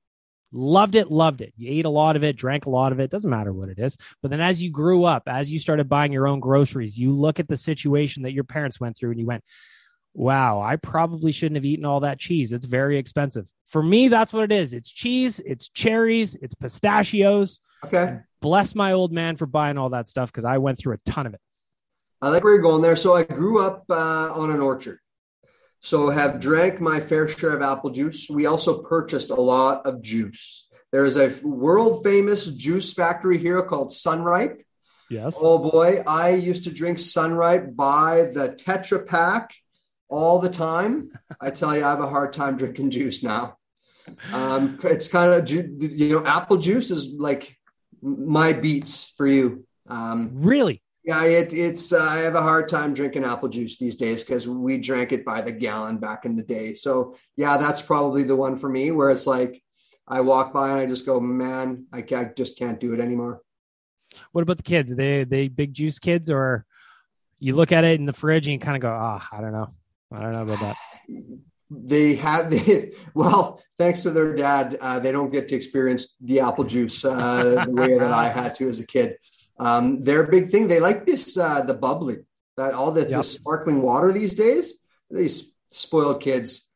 [SPEAKER 1] Loved it, loved it. You ate a lot of it, drank a lot of it, doesn't matter what it is. But then as you grew up, as you started buying your own groceries, you look at the situation that your parents went through and you went, wow, I probably shouldn't have eaten all that cheese. It's very expensive. For me, that's what it is. It's cheese, it's cherries, it's pistachios.
[SPEAKER 13] Okay.
[SPEAKER 1] Bless my old man for buying all that stuff because I went through a ton of it.
[SPEAKER 13] I like where you're going there. So I grew up uh, on an orchard. So have drank my fair share of apple juice. We also purchased a lot of juice. There is a world famous juice factory here called Sun-Rype.
[SPEAKER 1] Yes.
[SPEAKER 13] Oh boy, I used to drink Sun-Rype by the Tetra Pak all the time. I tell you, I have a hard time drinking juice now. Um, it's kind of you know, apple juice is like my beats for you. Um,
[SPEAKER 1] really?
[SPEAKER 13] Yeah, it, it's uh, I have a hard time drinking apple juice these days because we drank it by the gallon back in the day. So yeah, that's probably the one for me where it's like I walk by and I just go, man, I, I just can't do it anymore.
[SPEAKER 1] What about the kids? Are they they big juice kids, or you look at it in the fridge and you kind of go, ah, oh, I don't know. I don't know about that.
[SPEAKER 13] they have they well thanks to their dad uh, they don't get to experience the apple juice uh, the way that i had to as a kid um, their big thing they like this uh, the bubbly that all the,
[SPEAKER 1] Yep.
[SPEAKER 13] the sparkling water these days these spoiled kids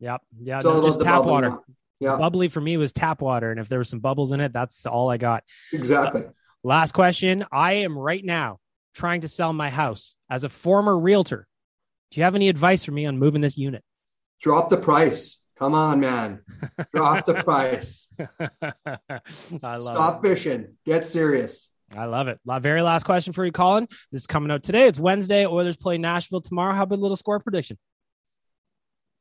[SPEAKER 1] Yep. Yeah.
[SPEAKER 13] All
[SPEAKER 1] No, just tap water.
[SPEAKER 13] now. Yeah.
[SPEAKER 1] Bubbly for me was tap water. And if there were some bubbles in it, that's all I got.
[SPEAKER 13] exactly
[SPEAKER 1] Last question. I am right now trying to sell my house as a former realtor. Do you have any advice for me on moving this unit?
[SPEAKER 13] drop the price come on man [laughs] drop the price
[SPEAKER 1] I love
[SPEAKER 13] stop
[SPEAKER 1] it.
[SPEAKER 13] fishing get serious
[SPEAKER 1] I love it. Very last question for you, Colin. This is coming out today. It's Wednesday. Oilers play Nashville tomorrow. How about a little score prediction?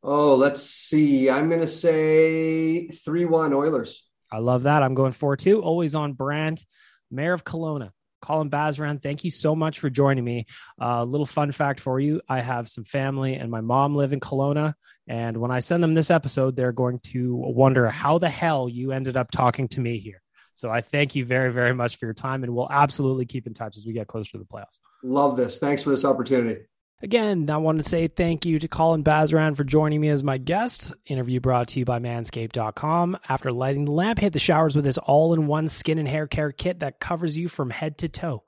[SPEAKER 13] oh let's see i'm gonna say 3-1 oilers
[SPEAKER 1] I love that. I'm going 4 2. Always on brand. Mayor of Kelowna, Colin Basran, thank you so much for joining me. A little fun fact for you I have some family, and my mom live in Kelowna. And when I send them this episode, they're going to wonder how the hell you ended up talking to me here. So I thank you very, very much for your time, and we'll absolutely keep in touch as we get closer to the playoffs.
[SPEAKER 13] love this thanks for this opportunity
[SPEAKER 1] Again, I want to say thank you to Colin Basran for joining me as my guest. Interview brought to you by manscaped.com. After lighting the lamp, hit the showers with this all in one skin and hair care kit that covers you from head to toe.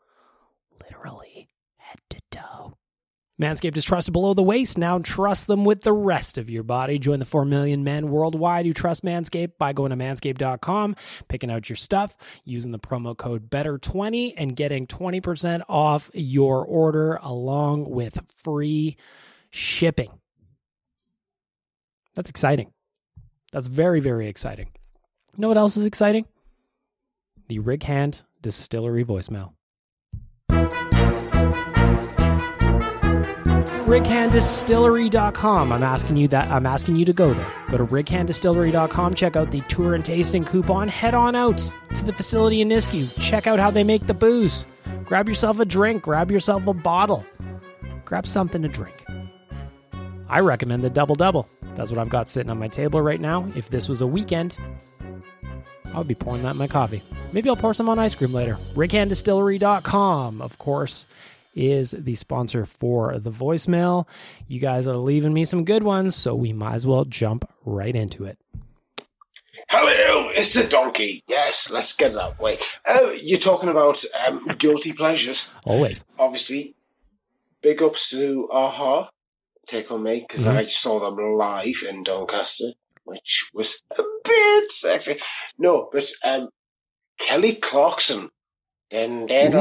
[SPEAKER 1] Literally, head to toe. Manscaped is trusted below the waist. Now trust them with the rest of your body. Join the 4 million men worldwide who trust Manscaped by going to manscaped.com, picking out your stuff, using the promo code BETTER20, and getting 20% off your order along with free shipping. That's exciting. That's very, very exciting. You know what else is exciting? The Rig Hand Distillery voicemail. righanddistillery.com. I'm asking you that I'm asking you to go there. Go to righanddistillery.com, check out the tour and tasting coupon, head on out to the facility in Nisku. Check out how they make the booze. Grab yourself a drink, grab yourself a bottle. Grab something to drink. I recommend the double double. That's what I've got sitting on my table right now. If this was a weekend, I would be pouring that in my coffee. Maybe I'll pour some on ice cream later. RigHandDistillery.com, of course, is the sponsor for the voicemail. You guys are leaving me some good ones, so we might as well jump right into it.
[SPEAKER 14] Hello, it's the donkey. Yes, let's get it out of way. Oh, you're talking about um, guilty pleasures.
[SPEAKER 1] Always.
[SPEAKER 14] Obviously, big ups to a-ha, Take On Me, because
[SPEAKER 1] Mhm.
[SPEAKER 14] I saw them live in Doncaster, which was a bit sexy. No, but um, Kelly Clarkson. Made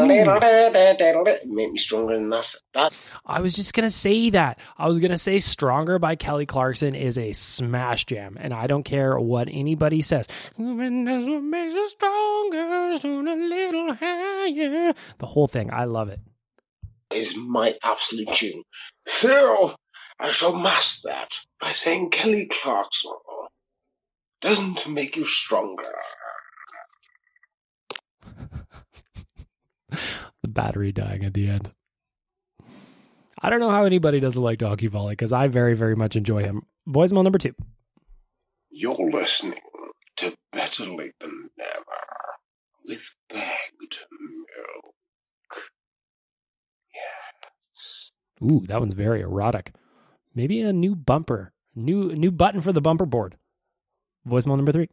[SPEAKER 14] me stronger than that. That
[SPEAKER 1] I was just gonna say that. I was gonna say "Stronger" by Kelly Clarkson is a smash jam, and I don't care what anybody says. "And that's what makes us stronger, soon a little higher. The whole thing, I love it.
[SPEAKER 14] is my absolute tune. So I shall mask that by saying Kelly Clarkson doesn't make you stronger. [laughs]
[SPEAKER 1] The battery dying at the end. I don't know how anybody doesn't like Donkey Volley because I very, very much enjoy him. Voicemail number two.
[SPEAKER 14] You're listening to Better Lait Than Never with bagged milk. Yes.
[SPEAKER 1] Ooh, that one's very erotic. Maybe a new bumper, new new button for the bumper board. Voicemail number three.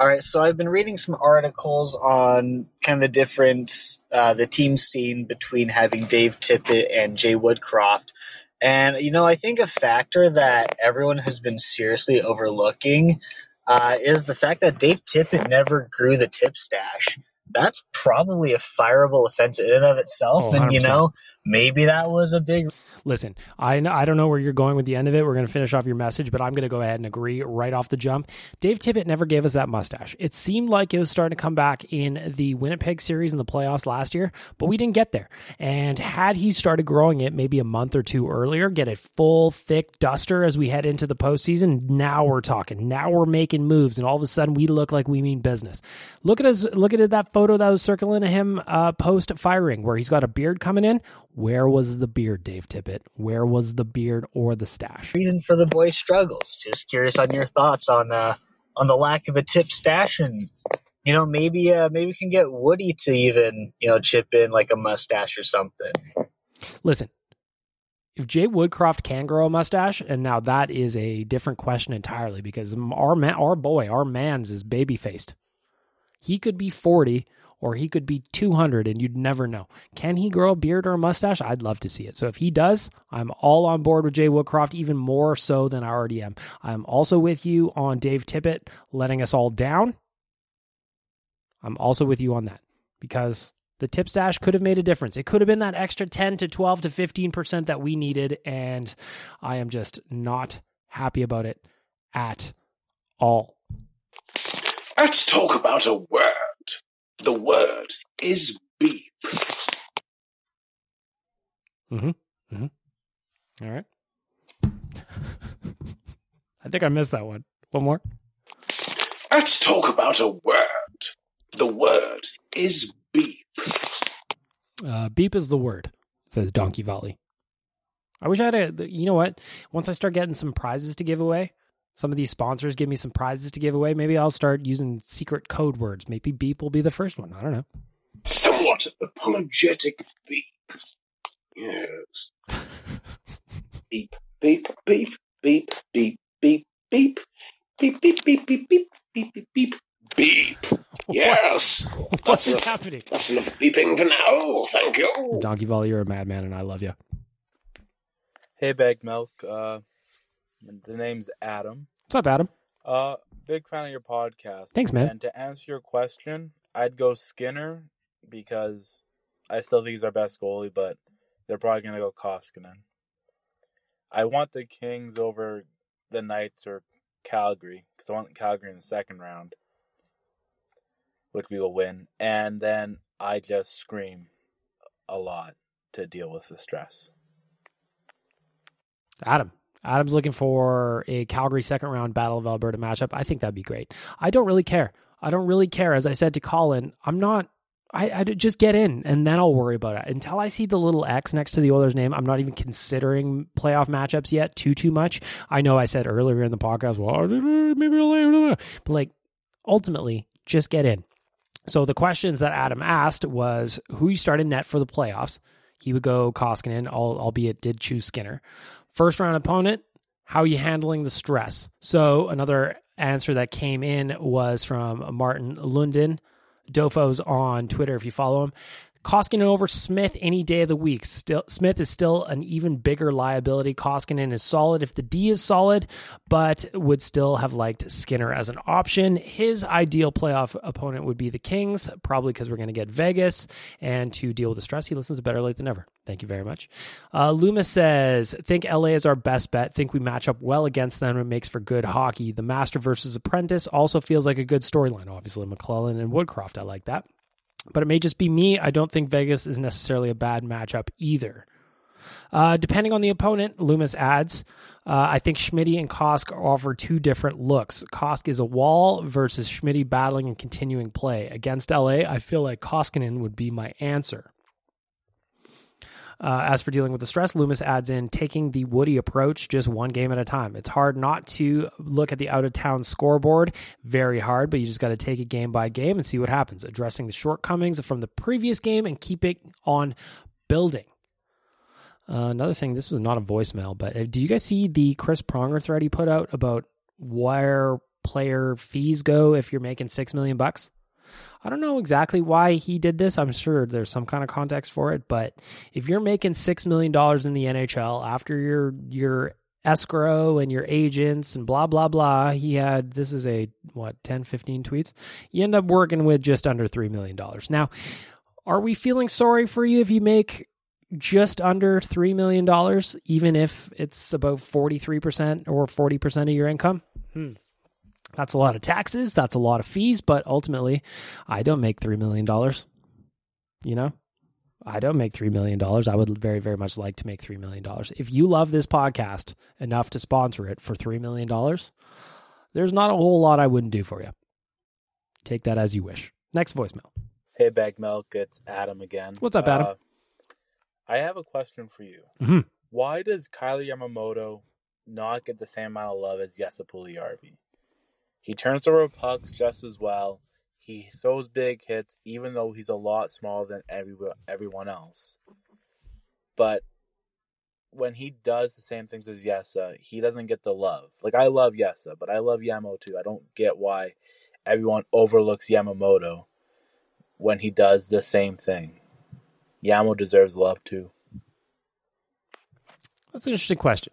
[SPEAKER 15] All right, so I've been reading some articles on kind of the difference, uh, the team scene between having Dave Tippett and Jay Woodcroft. And, you know, I think a factor that everyone has been seriously overlooking uh, is the fact that Dave Tippett never grew the tip stash. That's probably a fireable offense in and of itself.
[SPEAKER 1] Oh,
[SPEAKER 15] and, you know, maybe that was a big
[SPEAKER 1] Listen, I I don't know where you're going with the end of it. We're going to finish off your message, but I'm going to go ahead and agree right off the jump. Dave Tippett never gave us that mustache. It seemed like it was starting to come back in the Winnipeg series in the playoffs last year, but we didn't get there. And had he started growing it maybe a month or two earlier, get a full thick duster as we head into the postseason, now we're talking. Now we're making moves, and all of a sudden we look like we mean business. Look at us. Look at that photo that was circling him uh, post firing, where he's got a beard coming in. Where was the beard, Dave Tippett? Where was the beard or the stash?
[SPEAKER 15] reason for the boys' struggles. Just curious on your thoughts on uh, on the lack of a tip stash, and you know maybe uh, maybe we can get Woody to even you know chip in like a mustache or something.
[SPEAKER 1] Listen, if Jay Woodcroft can grow a mustache, and now that is a different question entirely because our man, our boy, our man's is baby faced. He could be 40 or he could be 200 and you'd never know. Can he grow a beard or a mustache? I'd love to see it. So if he does, I'm all on board with Jay Woodcroft, even more so than I already am. I'm also with you on Dave Tippett letting us all down. I'm also with you on that because the tip stash could have made a difference. It could have been that extra 10 to 12 to 15% that we needed. And I am just not happy about it at all.
[SPEAKER 14] Let's talk about a word. The word is beep.
[SPEAKER 1] Mm-hmm. Mm-hmm. All right. [laughs] I think I missed that one. One more.
[SPEAKER 14] Let's talk about a word. The word is beep.
[SPEAKER 1] Uh, beep is the word, says Donkey Volley. I wish I had a. You know what? Once I start getting some prizes to give away, some of these sponsors give me some prizes to give away. Maybe I'll start using secret code words. Maybe beep will be the first one. I don't know.
[SPEAKER 14] Somewhat apologetic beep. Yes. [laughs] beep, beep, beep, beep, beep, beep, beep, beep, beep, beep, beep, beep, beep, beep, beep. Beep. Yes.
[SPEAKER 1] What
[SPEAKER 14] That's
[SPEAKER 1] happening?
[SPEAKER 14] That's enough beeping for now. Thank you.
[SPEAKER 1] Donkey Volley, you're a madman, and I love you.
[SPEAKER 16] Hey, Bag Milk. Uh, the name's Adam.
[SPEAKER 1] What's up, Adam?
[SPEAKER 16] Uh, big fan of your podcast.
[SPEAKER 1] Thanks, man.
[SPEAKER 16] And to answer your question, I'd go Skinner because I still think he's our best goalie, but they're probably gonna go Koskinen. I want the Kings over the Knights or Calgary because I want Calgary in the second round, which we will win. And then I just scream a lot to deal with the stress.
[SPEAKER 1] Adam. Adam's looking for a Calgary second round Battle of Alberta matchup. I think that'd be great. I don't really care. I don't really care. As I said to Colin, I'm not. I, I just get in and then I'll worry about it. Until I see the little X next to the Oilers' name, I'm not even considering playoff matchups yet too too much. I know I said earlier in the podcast, well, uh, maybe I'll, but like ultimately, just get in. So the questions that Adam asked was who you start started net for the playoffs. He would go Koskinen, albeit did choose Skinner. First round opponent, how are you handling the stress? So another answer that came in was from Martin Lundin. Dofo's on Twitter if you follow him. Koskinen over Smith any day of the week. Still, Smith is still an even bigger liability. Koskinen is solid if the D is solid, but would still have liked Skinner as an option. His ideal playoff opponent would be the Kings, probably because we're going to get Vegas. And to deal with the stress, he listens to Better Lait Than Never. Thank you very much. Uh, says, think LA is our best bet. Think we match up well against them. It makes for good hockey. The Master versus Apprentice also feels like a good storyline. Obviously, McLellan and Woodcroft. I like that but it may just be me. I don't think Vegas is necessarily a bad matchup either. Uh, depending on the opponent, Loomis adds, uh, I think Schmidt and Kosk offer two different looks. Kosk is a wall versus Schmidt battling and continuing play. Against LA, I feel like Koskinen would be my answer. Uh, as for dealing with the stress, Loomis adds in taking the Woody approach just one game at a time. It's hard not to look at the out of town scoreboard, very hard, but you just got to take it game by game and see what happens. Addressing the shortcomings from the previous game and keep it on building. Uh, another thing, this was not a voicemail, but uh, did you guys see the Chris Pronger thread he put out about where player fees go if you're making six million bucks? I don't know exactly why he did this. I'm sure there's some kind of context for it, but if you're making six million dollars in the NHL after your your escrow and your agents and blah blah blah, he had this is a what 10, 15 tweets. You end up working with just under three million dollars. Now, are we feeling sorry for you if you make just under $3 million, even if it's about 43% or 40% of your income? Hmm. That's a lot of taxes. That's a lot of fees. But ultimately, I don't make $3 million. You know, I don't make $3 million. I would very, very much like to make $3 million. If you love this podcast enough to sponsor it for $3 million, there's not a whole lot I wouldn't do for you. Take that as you wish. Next voicemail.
[SPEAKER 16] Hey, Bag Milk, it's Adam again.
[SPEAKER 1] What's up, Adam?
[SPEAKER 16] Uh, I have a question for you.
[SPEAKER 1] Mhm.
[SPEAKER 16] Why does Kailer Yamamoto not get the same amount of love as Jesse Puljujärvi? He turns over pucks just as well. He throws big hits, even though he's a lot smaller than every, everyone else. But when he does the same things as Yessa, he doesn't get the love. Like I love Yessa, but I love Yamo too. I don't get why everyone overlooks Yamamoto when he does the same thing. Yamo deserves love too.
[SPEAKER 1] That's an interesting question.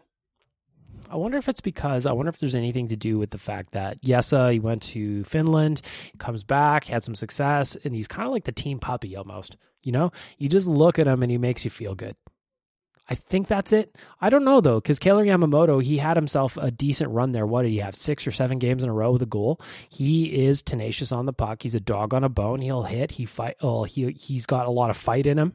[SPEAKER 1] I wonder if it's because I wonder if there's anything to do with the fact that Yessa he went to Finland, comes back, had some success, and he's kind of like the team puppy almost. You know, you just look at him and he makes you feel good. I think that's it. I don't know though, because Kailer Yamamoto, he had himself a decent run there. What did he have? Six or seven games in a row with a goal. He is tenacious on the puck. He's a dog on a bone. He'll hit. He fight. Oh, he he's got a lot of fight in him.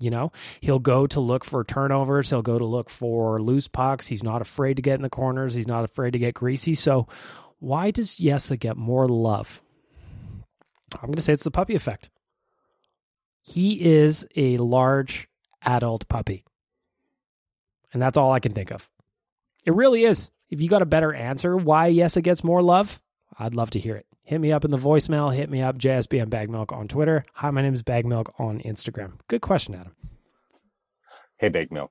[SPEAKER 1] You know, he'll go to look for turnovers. He'll go to look for loose pucks. He's not afraid to get in the corners. He's not afraid to get greasy. So, why does Yessa get more love? I'm going to say it's the puppy effect. He is a large adult puppy. And that's all I can think of. It really is. If you got a better answer why Yessa gets more love, I'd love to hear it. Hit me up in the voicemail. Hit me up, JSBM Bag Milk on Twitter. Hi, my name is Bag Milk on Instagram. Good question, Adam.
[SPEAKER 17] Hey, Bag Milk,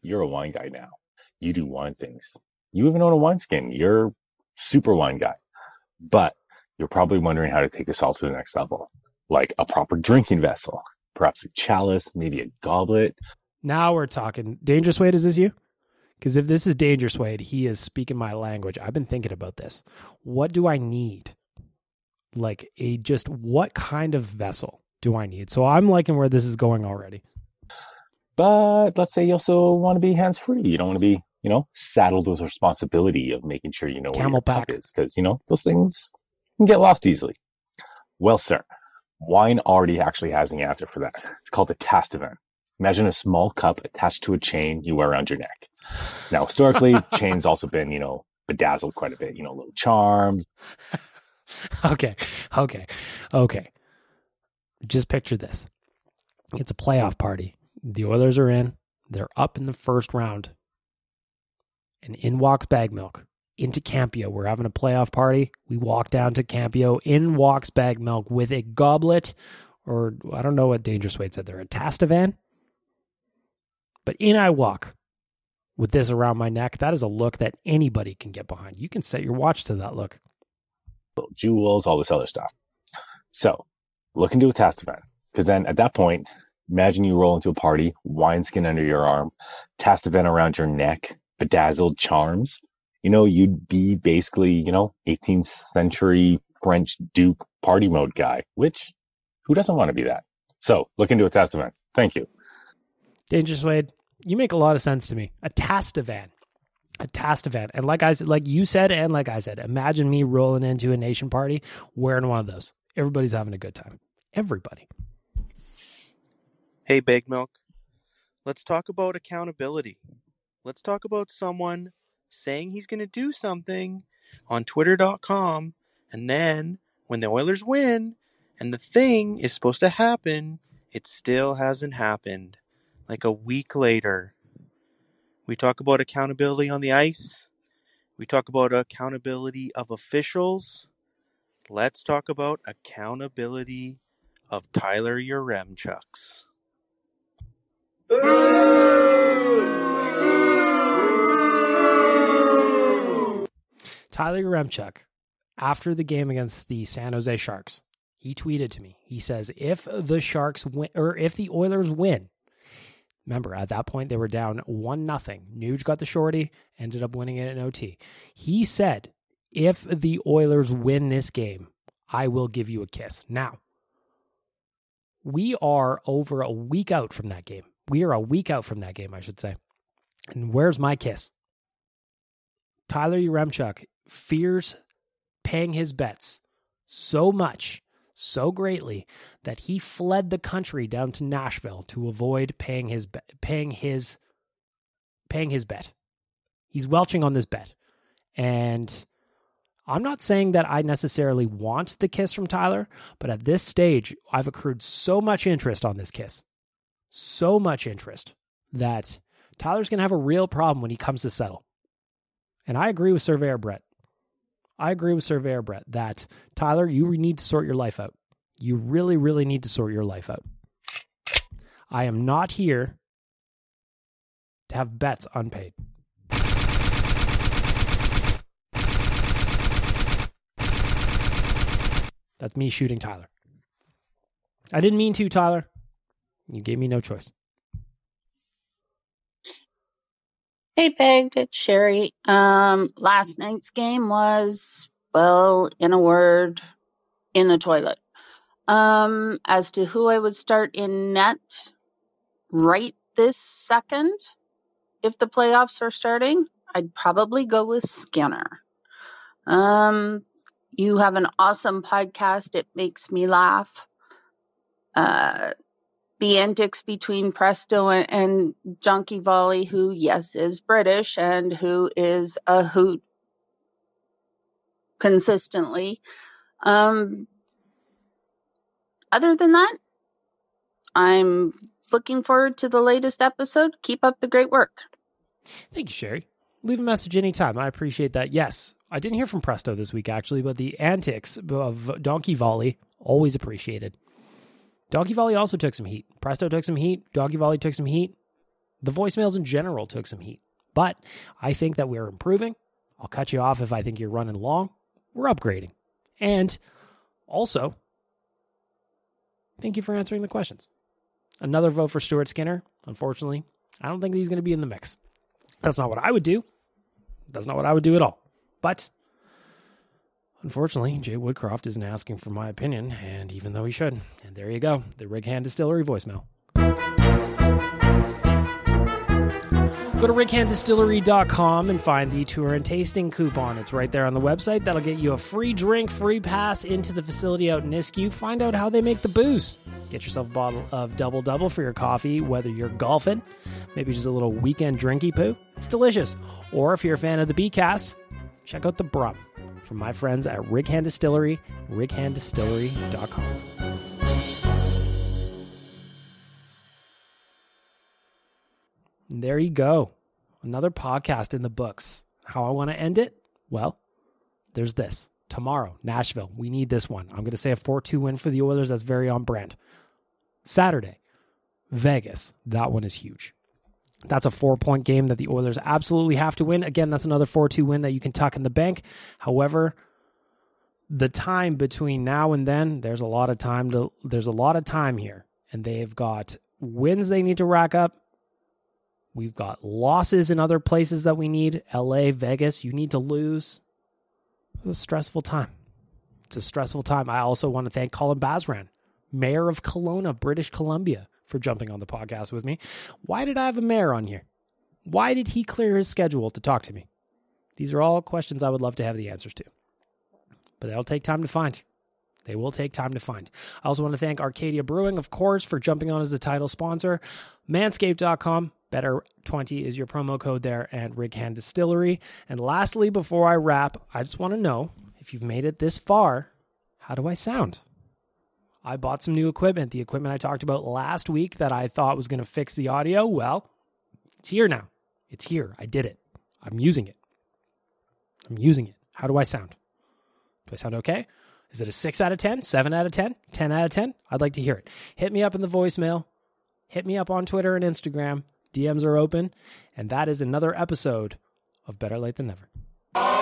[SPEAKER 17] you're a wine guy now. You do wine things. You even own a wineskin. You're super wine guy. But you're probably wondering how to take this all to the next level, like a proper drinking vessel, perhaps a chalice, maybe a goblet.
[SPEAKER 1] Now we're talking. Dangerous Wade, is this you? Because if this is Dangerous Wade, he is speaking my language. I've been thinking about this. What do I need? Like a just what kind of vessel do I need? So I'm liking where this is going already.
[SPEAKER 17] But let's say you also want to be hands free. You don't want to be, you know, saddled with responsibility of making sure you know where your
[SPEAKER 1] CamelBak.
[SPEAKER 17] cup is, because you know those things can get lost easily. Well, sir, wine already actually has the answer for that. It's called the Tastevin. Imagine a small cup attached to a chain you wear around your neck. Now, historically, [laughs] chains also been, you know, bedazzled quite a bit. You know, little charms. [laughs] [laughs]
[SPEAKER 1] okay, okay, okay. Just picture this. It's a playoff party. The Oilers are in. They're up in the first round. And in walks Bag Milk into Campio. We're having a playoff party. We walk down to Campio. In walks Bag Milk with a goblet, or I don't know what Dangerous Wade said there, a Tastevin. But in I walk with this around my neck. That is a look that anybody can get behind. You can set your watch to that look.
[SPEAKER 17] Jewels, all this other stuff. So look into a Tastevin. Because then at that point, imagine you roll into a party, wineskin under your arm, Tastevin around your neck, bedazzled charms. You know, you'd be basically, you know, 18th century French Duke party mode guy, which who doesn't want to be that? So look into a Tastevin. Thank you.
[SPEAKER 1] Dangerous Wade, you make a lot of sense to me. A Tastevin. A Tastevin. And like I said, like you said, and like I said, imagine me rolling into a nation party wearing one of those. Everybody's having a good time. Everybody.
[SPEAKER 18] Hey, Big Milk. Let's talk about accountability. Let's talk about someone saying he's going to do something on Twitter.com, and then when the Oilers win and the thing is supposed to happen, it still hasn't happened. Like a week later. We talk about accountability on the ice. We talk about accountability of officials. Let's talk about accountability of Tyler Yaremchuks.
[SPEAKER 1] Tyler Remchuk, after the game against the San Jose Sharks, he tweeted to me. He says, if the Sharks win, or if the Oilers win, remember at that point they were down one nothing. Nuge got the shorty, ended up winning it in OT. He said, if the Oilers win this game, I will give you a kiss. Now, we are over a week out from that game. We are a week out from that game, I should say. And where's my kiss? Tyler Yaremchuk fears paying his bets so much, so greatly that he fled the country down to Nashville to avoid paying his be- paying his paying his bet. He's welching on this bet. And I'm not saying that I necessarily want the kiss from Tyler, but at this stage, I've accrued so much interest on this kiss. So much interest that Tyler's going to have a real problem when he comes to settle. And I agree with Surveyor Brett. I agree with Surveyor Brett that Tyler, you need to sort your life out. You really, really need to sort your life out. I am not here to have bets unpaid. That's me shooting Tyler. I didn't mean to, Tyler. You gave me no choice.
[SPEAKER 19] Hey, Pegged, it's Sherry. Um, last night's game was, well, in a word, in the toilet. Um, as to who I would start in net right this second, if the playoffs are starting, I'd probably go with Skinner. Um, you have an awesome podcast. It makes me laugh. Uh, the antics between Presto and, and Junkie Volley, who, yes, is British and who is a hoot consistently. Um, other than that, I'm looking forward to the latest episode. Keep up the great work.
[SPEAKER 1] Thank you, Sherry. Leave a message anytime. I appreciate that. Yes, I didn't hear from Presto this week, actually, but the antics of Donkey Volley, always appreciated. Donkey Volley also took some heat. Presto took some heat. Doggy Volley took some heat. The voicemails in general took some heat. But I think that we're improving. I'll cut you off if I think you're running long. We're upgrading. And also, thank you for answering the questions. Another vote for Stuart Skinner. Unfortunately, I don't think he's going to be in the mix. That's not what I would do. That's not what I would do at all. But unfortunately, Jay Woodcroft isn't asking for my opinion, and even though he should. And there you go, the Rig Hand Distillery voicemail. Go to righanddistillery.com and find the tour and tasting coupon. It's right there on the website. That'll get you a free drink, free pass into the facility out in Nisku. Find out how they make the booze. Get yourself a bottle of Double Double for your coffee, whether you're golfing, maybe just a little weekend drinky poo. It's delicious. Or if you're a fan of the B-Cast, check out the Brum from my friends at Rig Distillery, righanddistillery.com. And there you go. Another podcast in the books. How I want to end it? Well, there's this. Tomorrow, Nashville. We need this one. I'm going to say a 4 2 win for the Oilers. That's very on brand. Saturday, Vegas. That one is huge. That's a four point game that the Oilers absolutely have to win. Again, that's another 4 2 win that you can tuck in the bank. However, the time between now and then, there's a lot of time to there's a lot of time here. And they've got wins they need to rack up. We've got losses in other places that we need. LA, Vegas, you need to lose. It's a stressful time. It's a stressful time. I also want to thank Colin Basran, Mayor of Kelowna, British Columbia, for jumping on the podcast with me. Why did I have a mayor on here? Why did he clear his schedule to talk to me? These are all questions I would love to have the answers to. But that'll take time to find. They will take time to find. I also want to thank Arcadia Brewing, of course, for jumping on as the title sponsor. Manscaped.com, better 20 is your promo code there, and Rig Hand Distillery. And lastly, before I wrap, I just want to know if you've made it this far, how do I sound? I bought some new equipment, the equipment I talked about last week that I thought was going to fix the audio. Well, it's here now. It's here. I did it. I'm using it. I'm using it. How do I sound? Do I sound okay? Is it a 6 out of 10, 7 out of 10, 10 out of 10? I'd like to hear it. Hit me up in the voicemail. Hit me up on Twitter and Instagram. DMs are open. And that is another episode of Better Lait Than Never.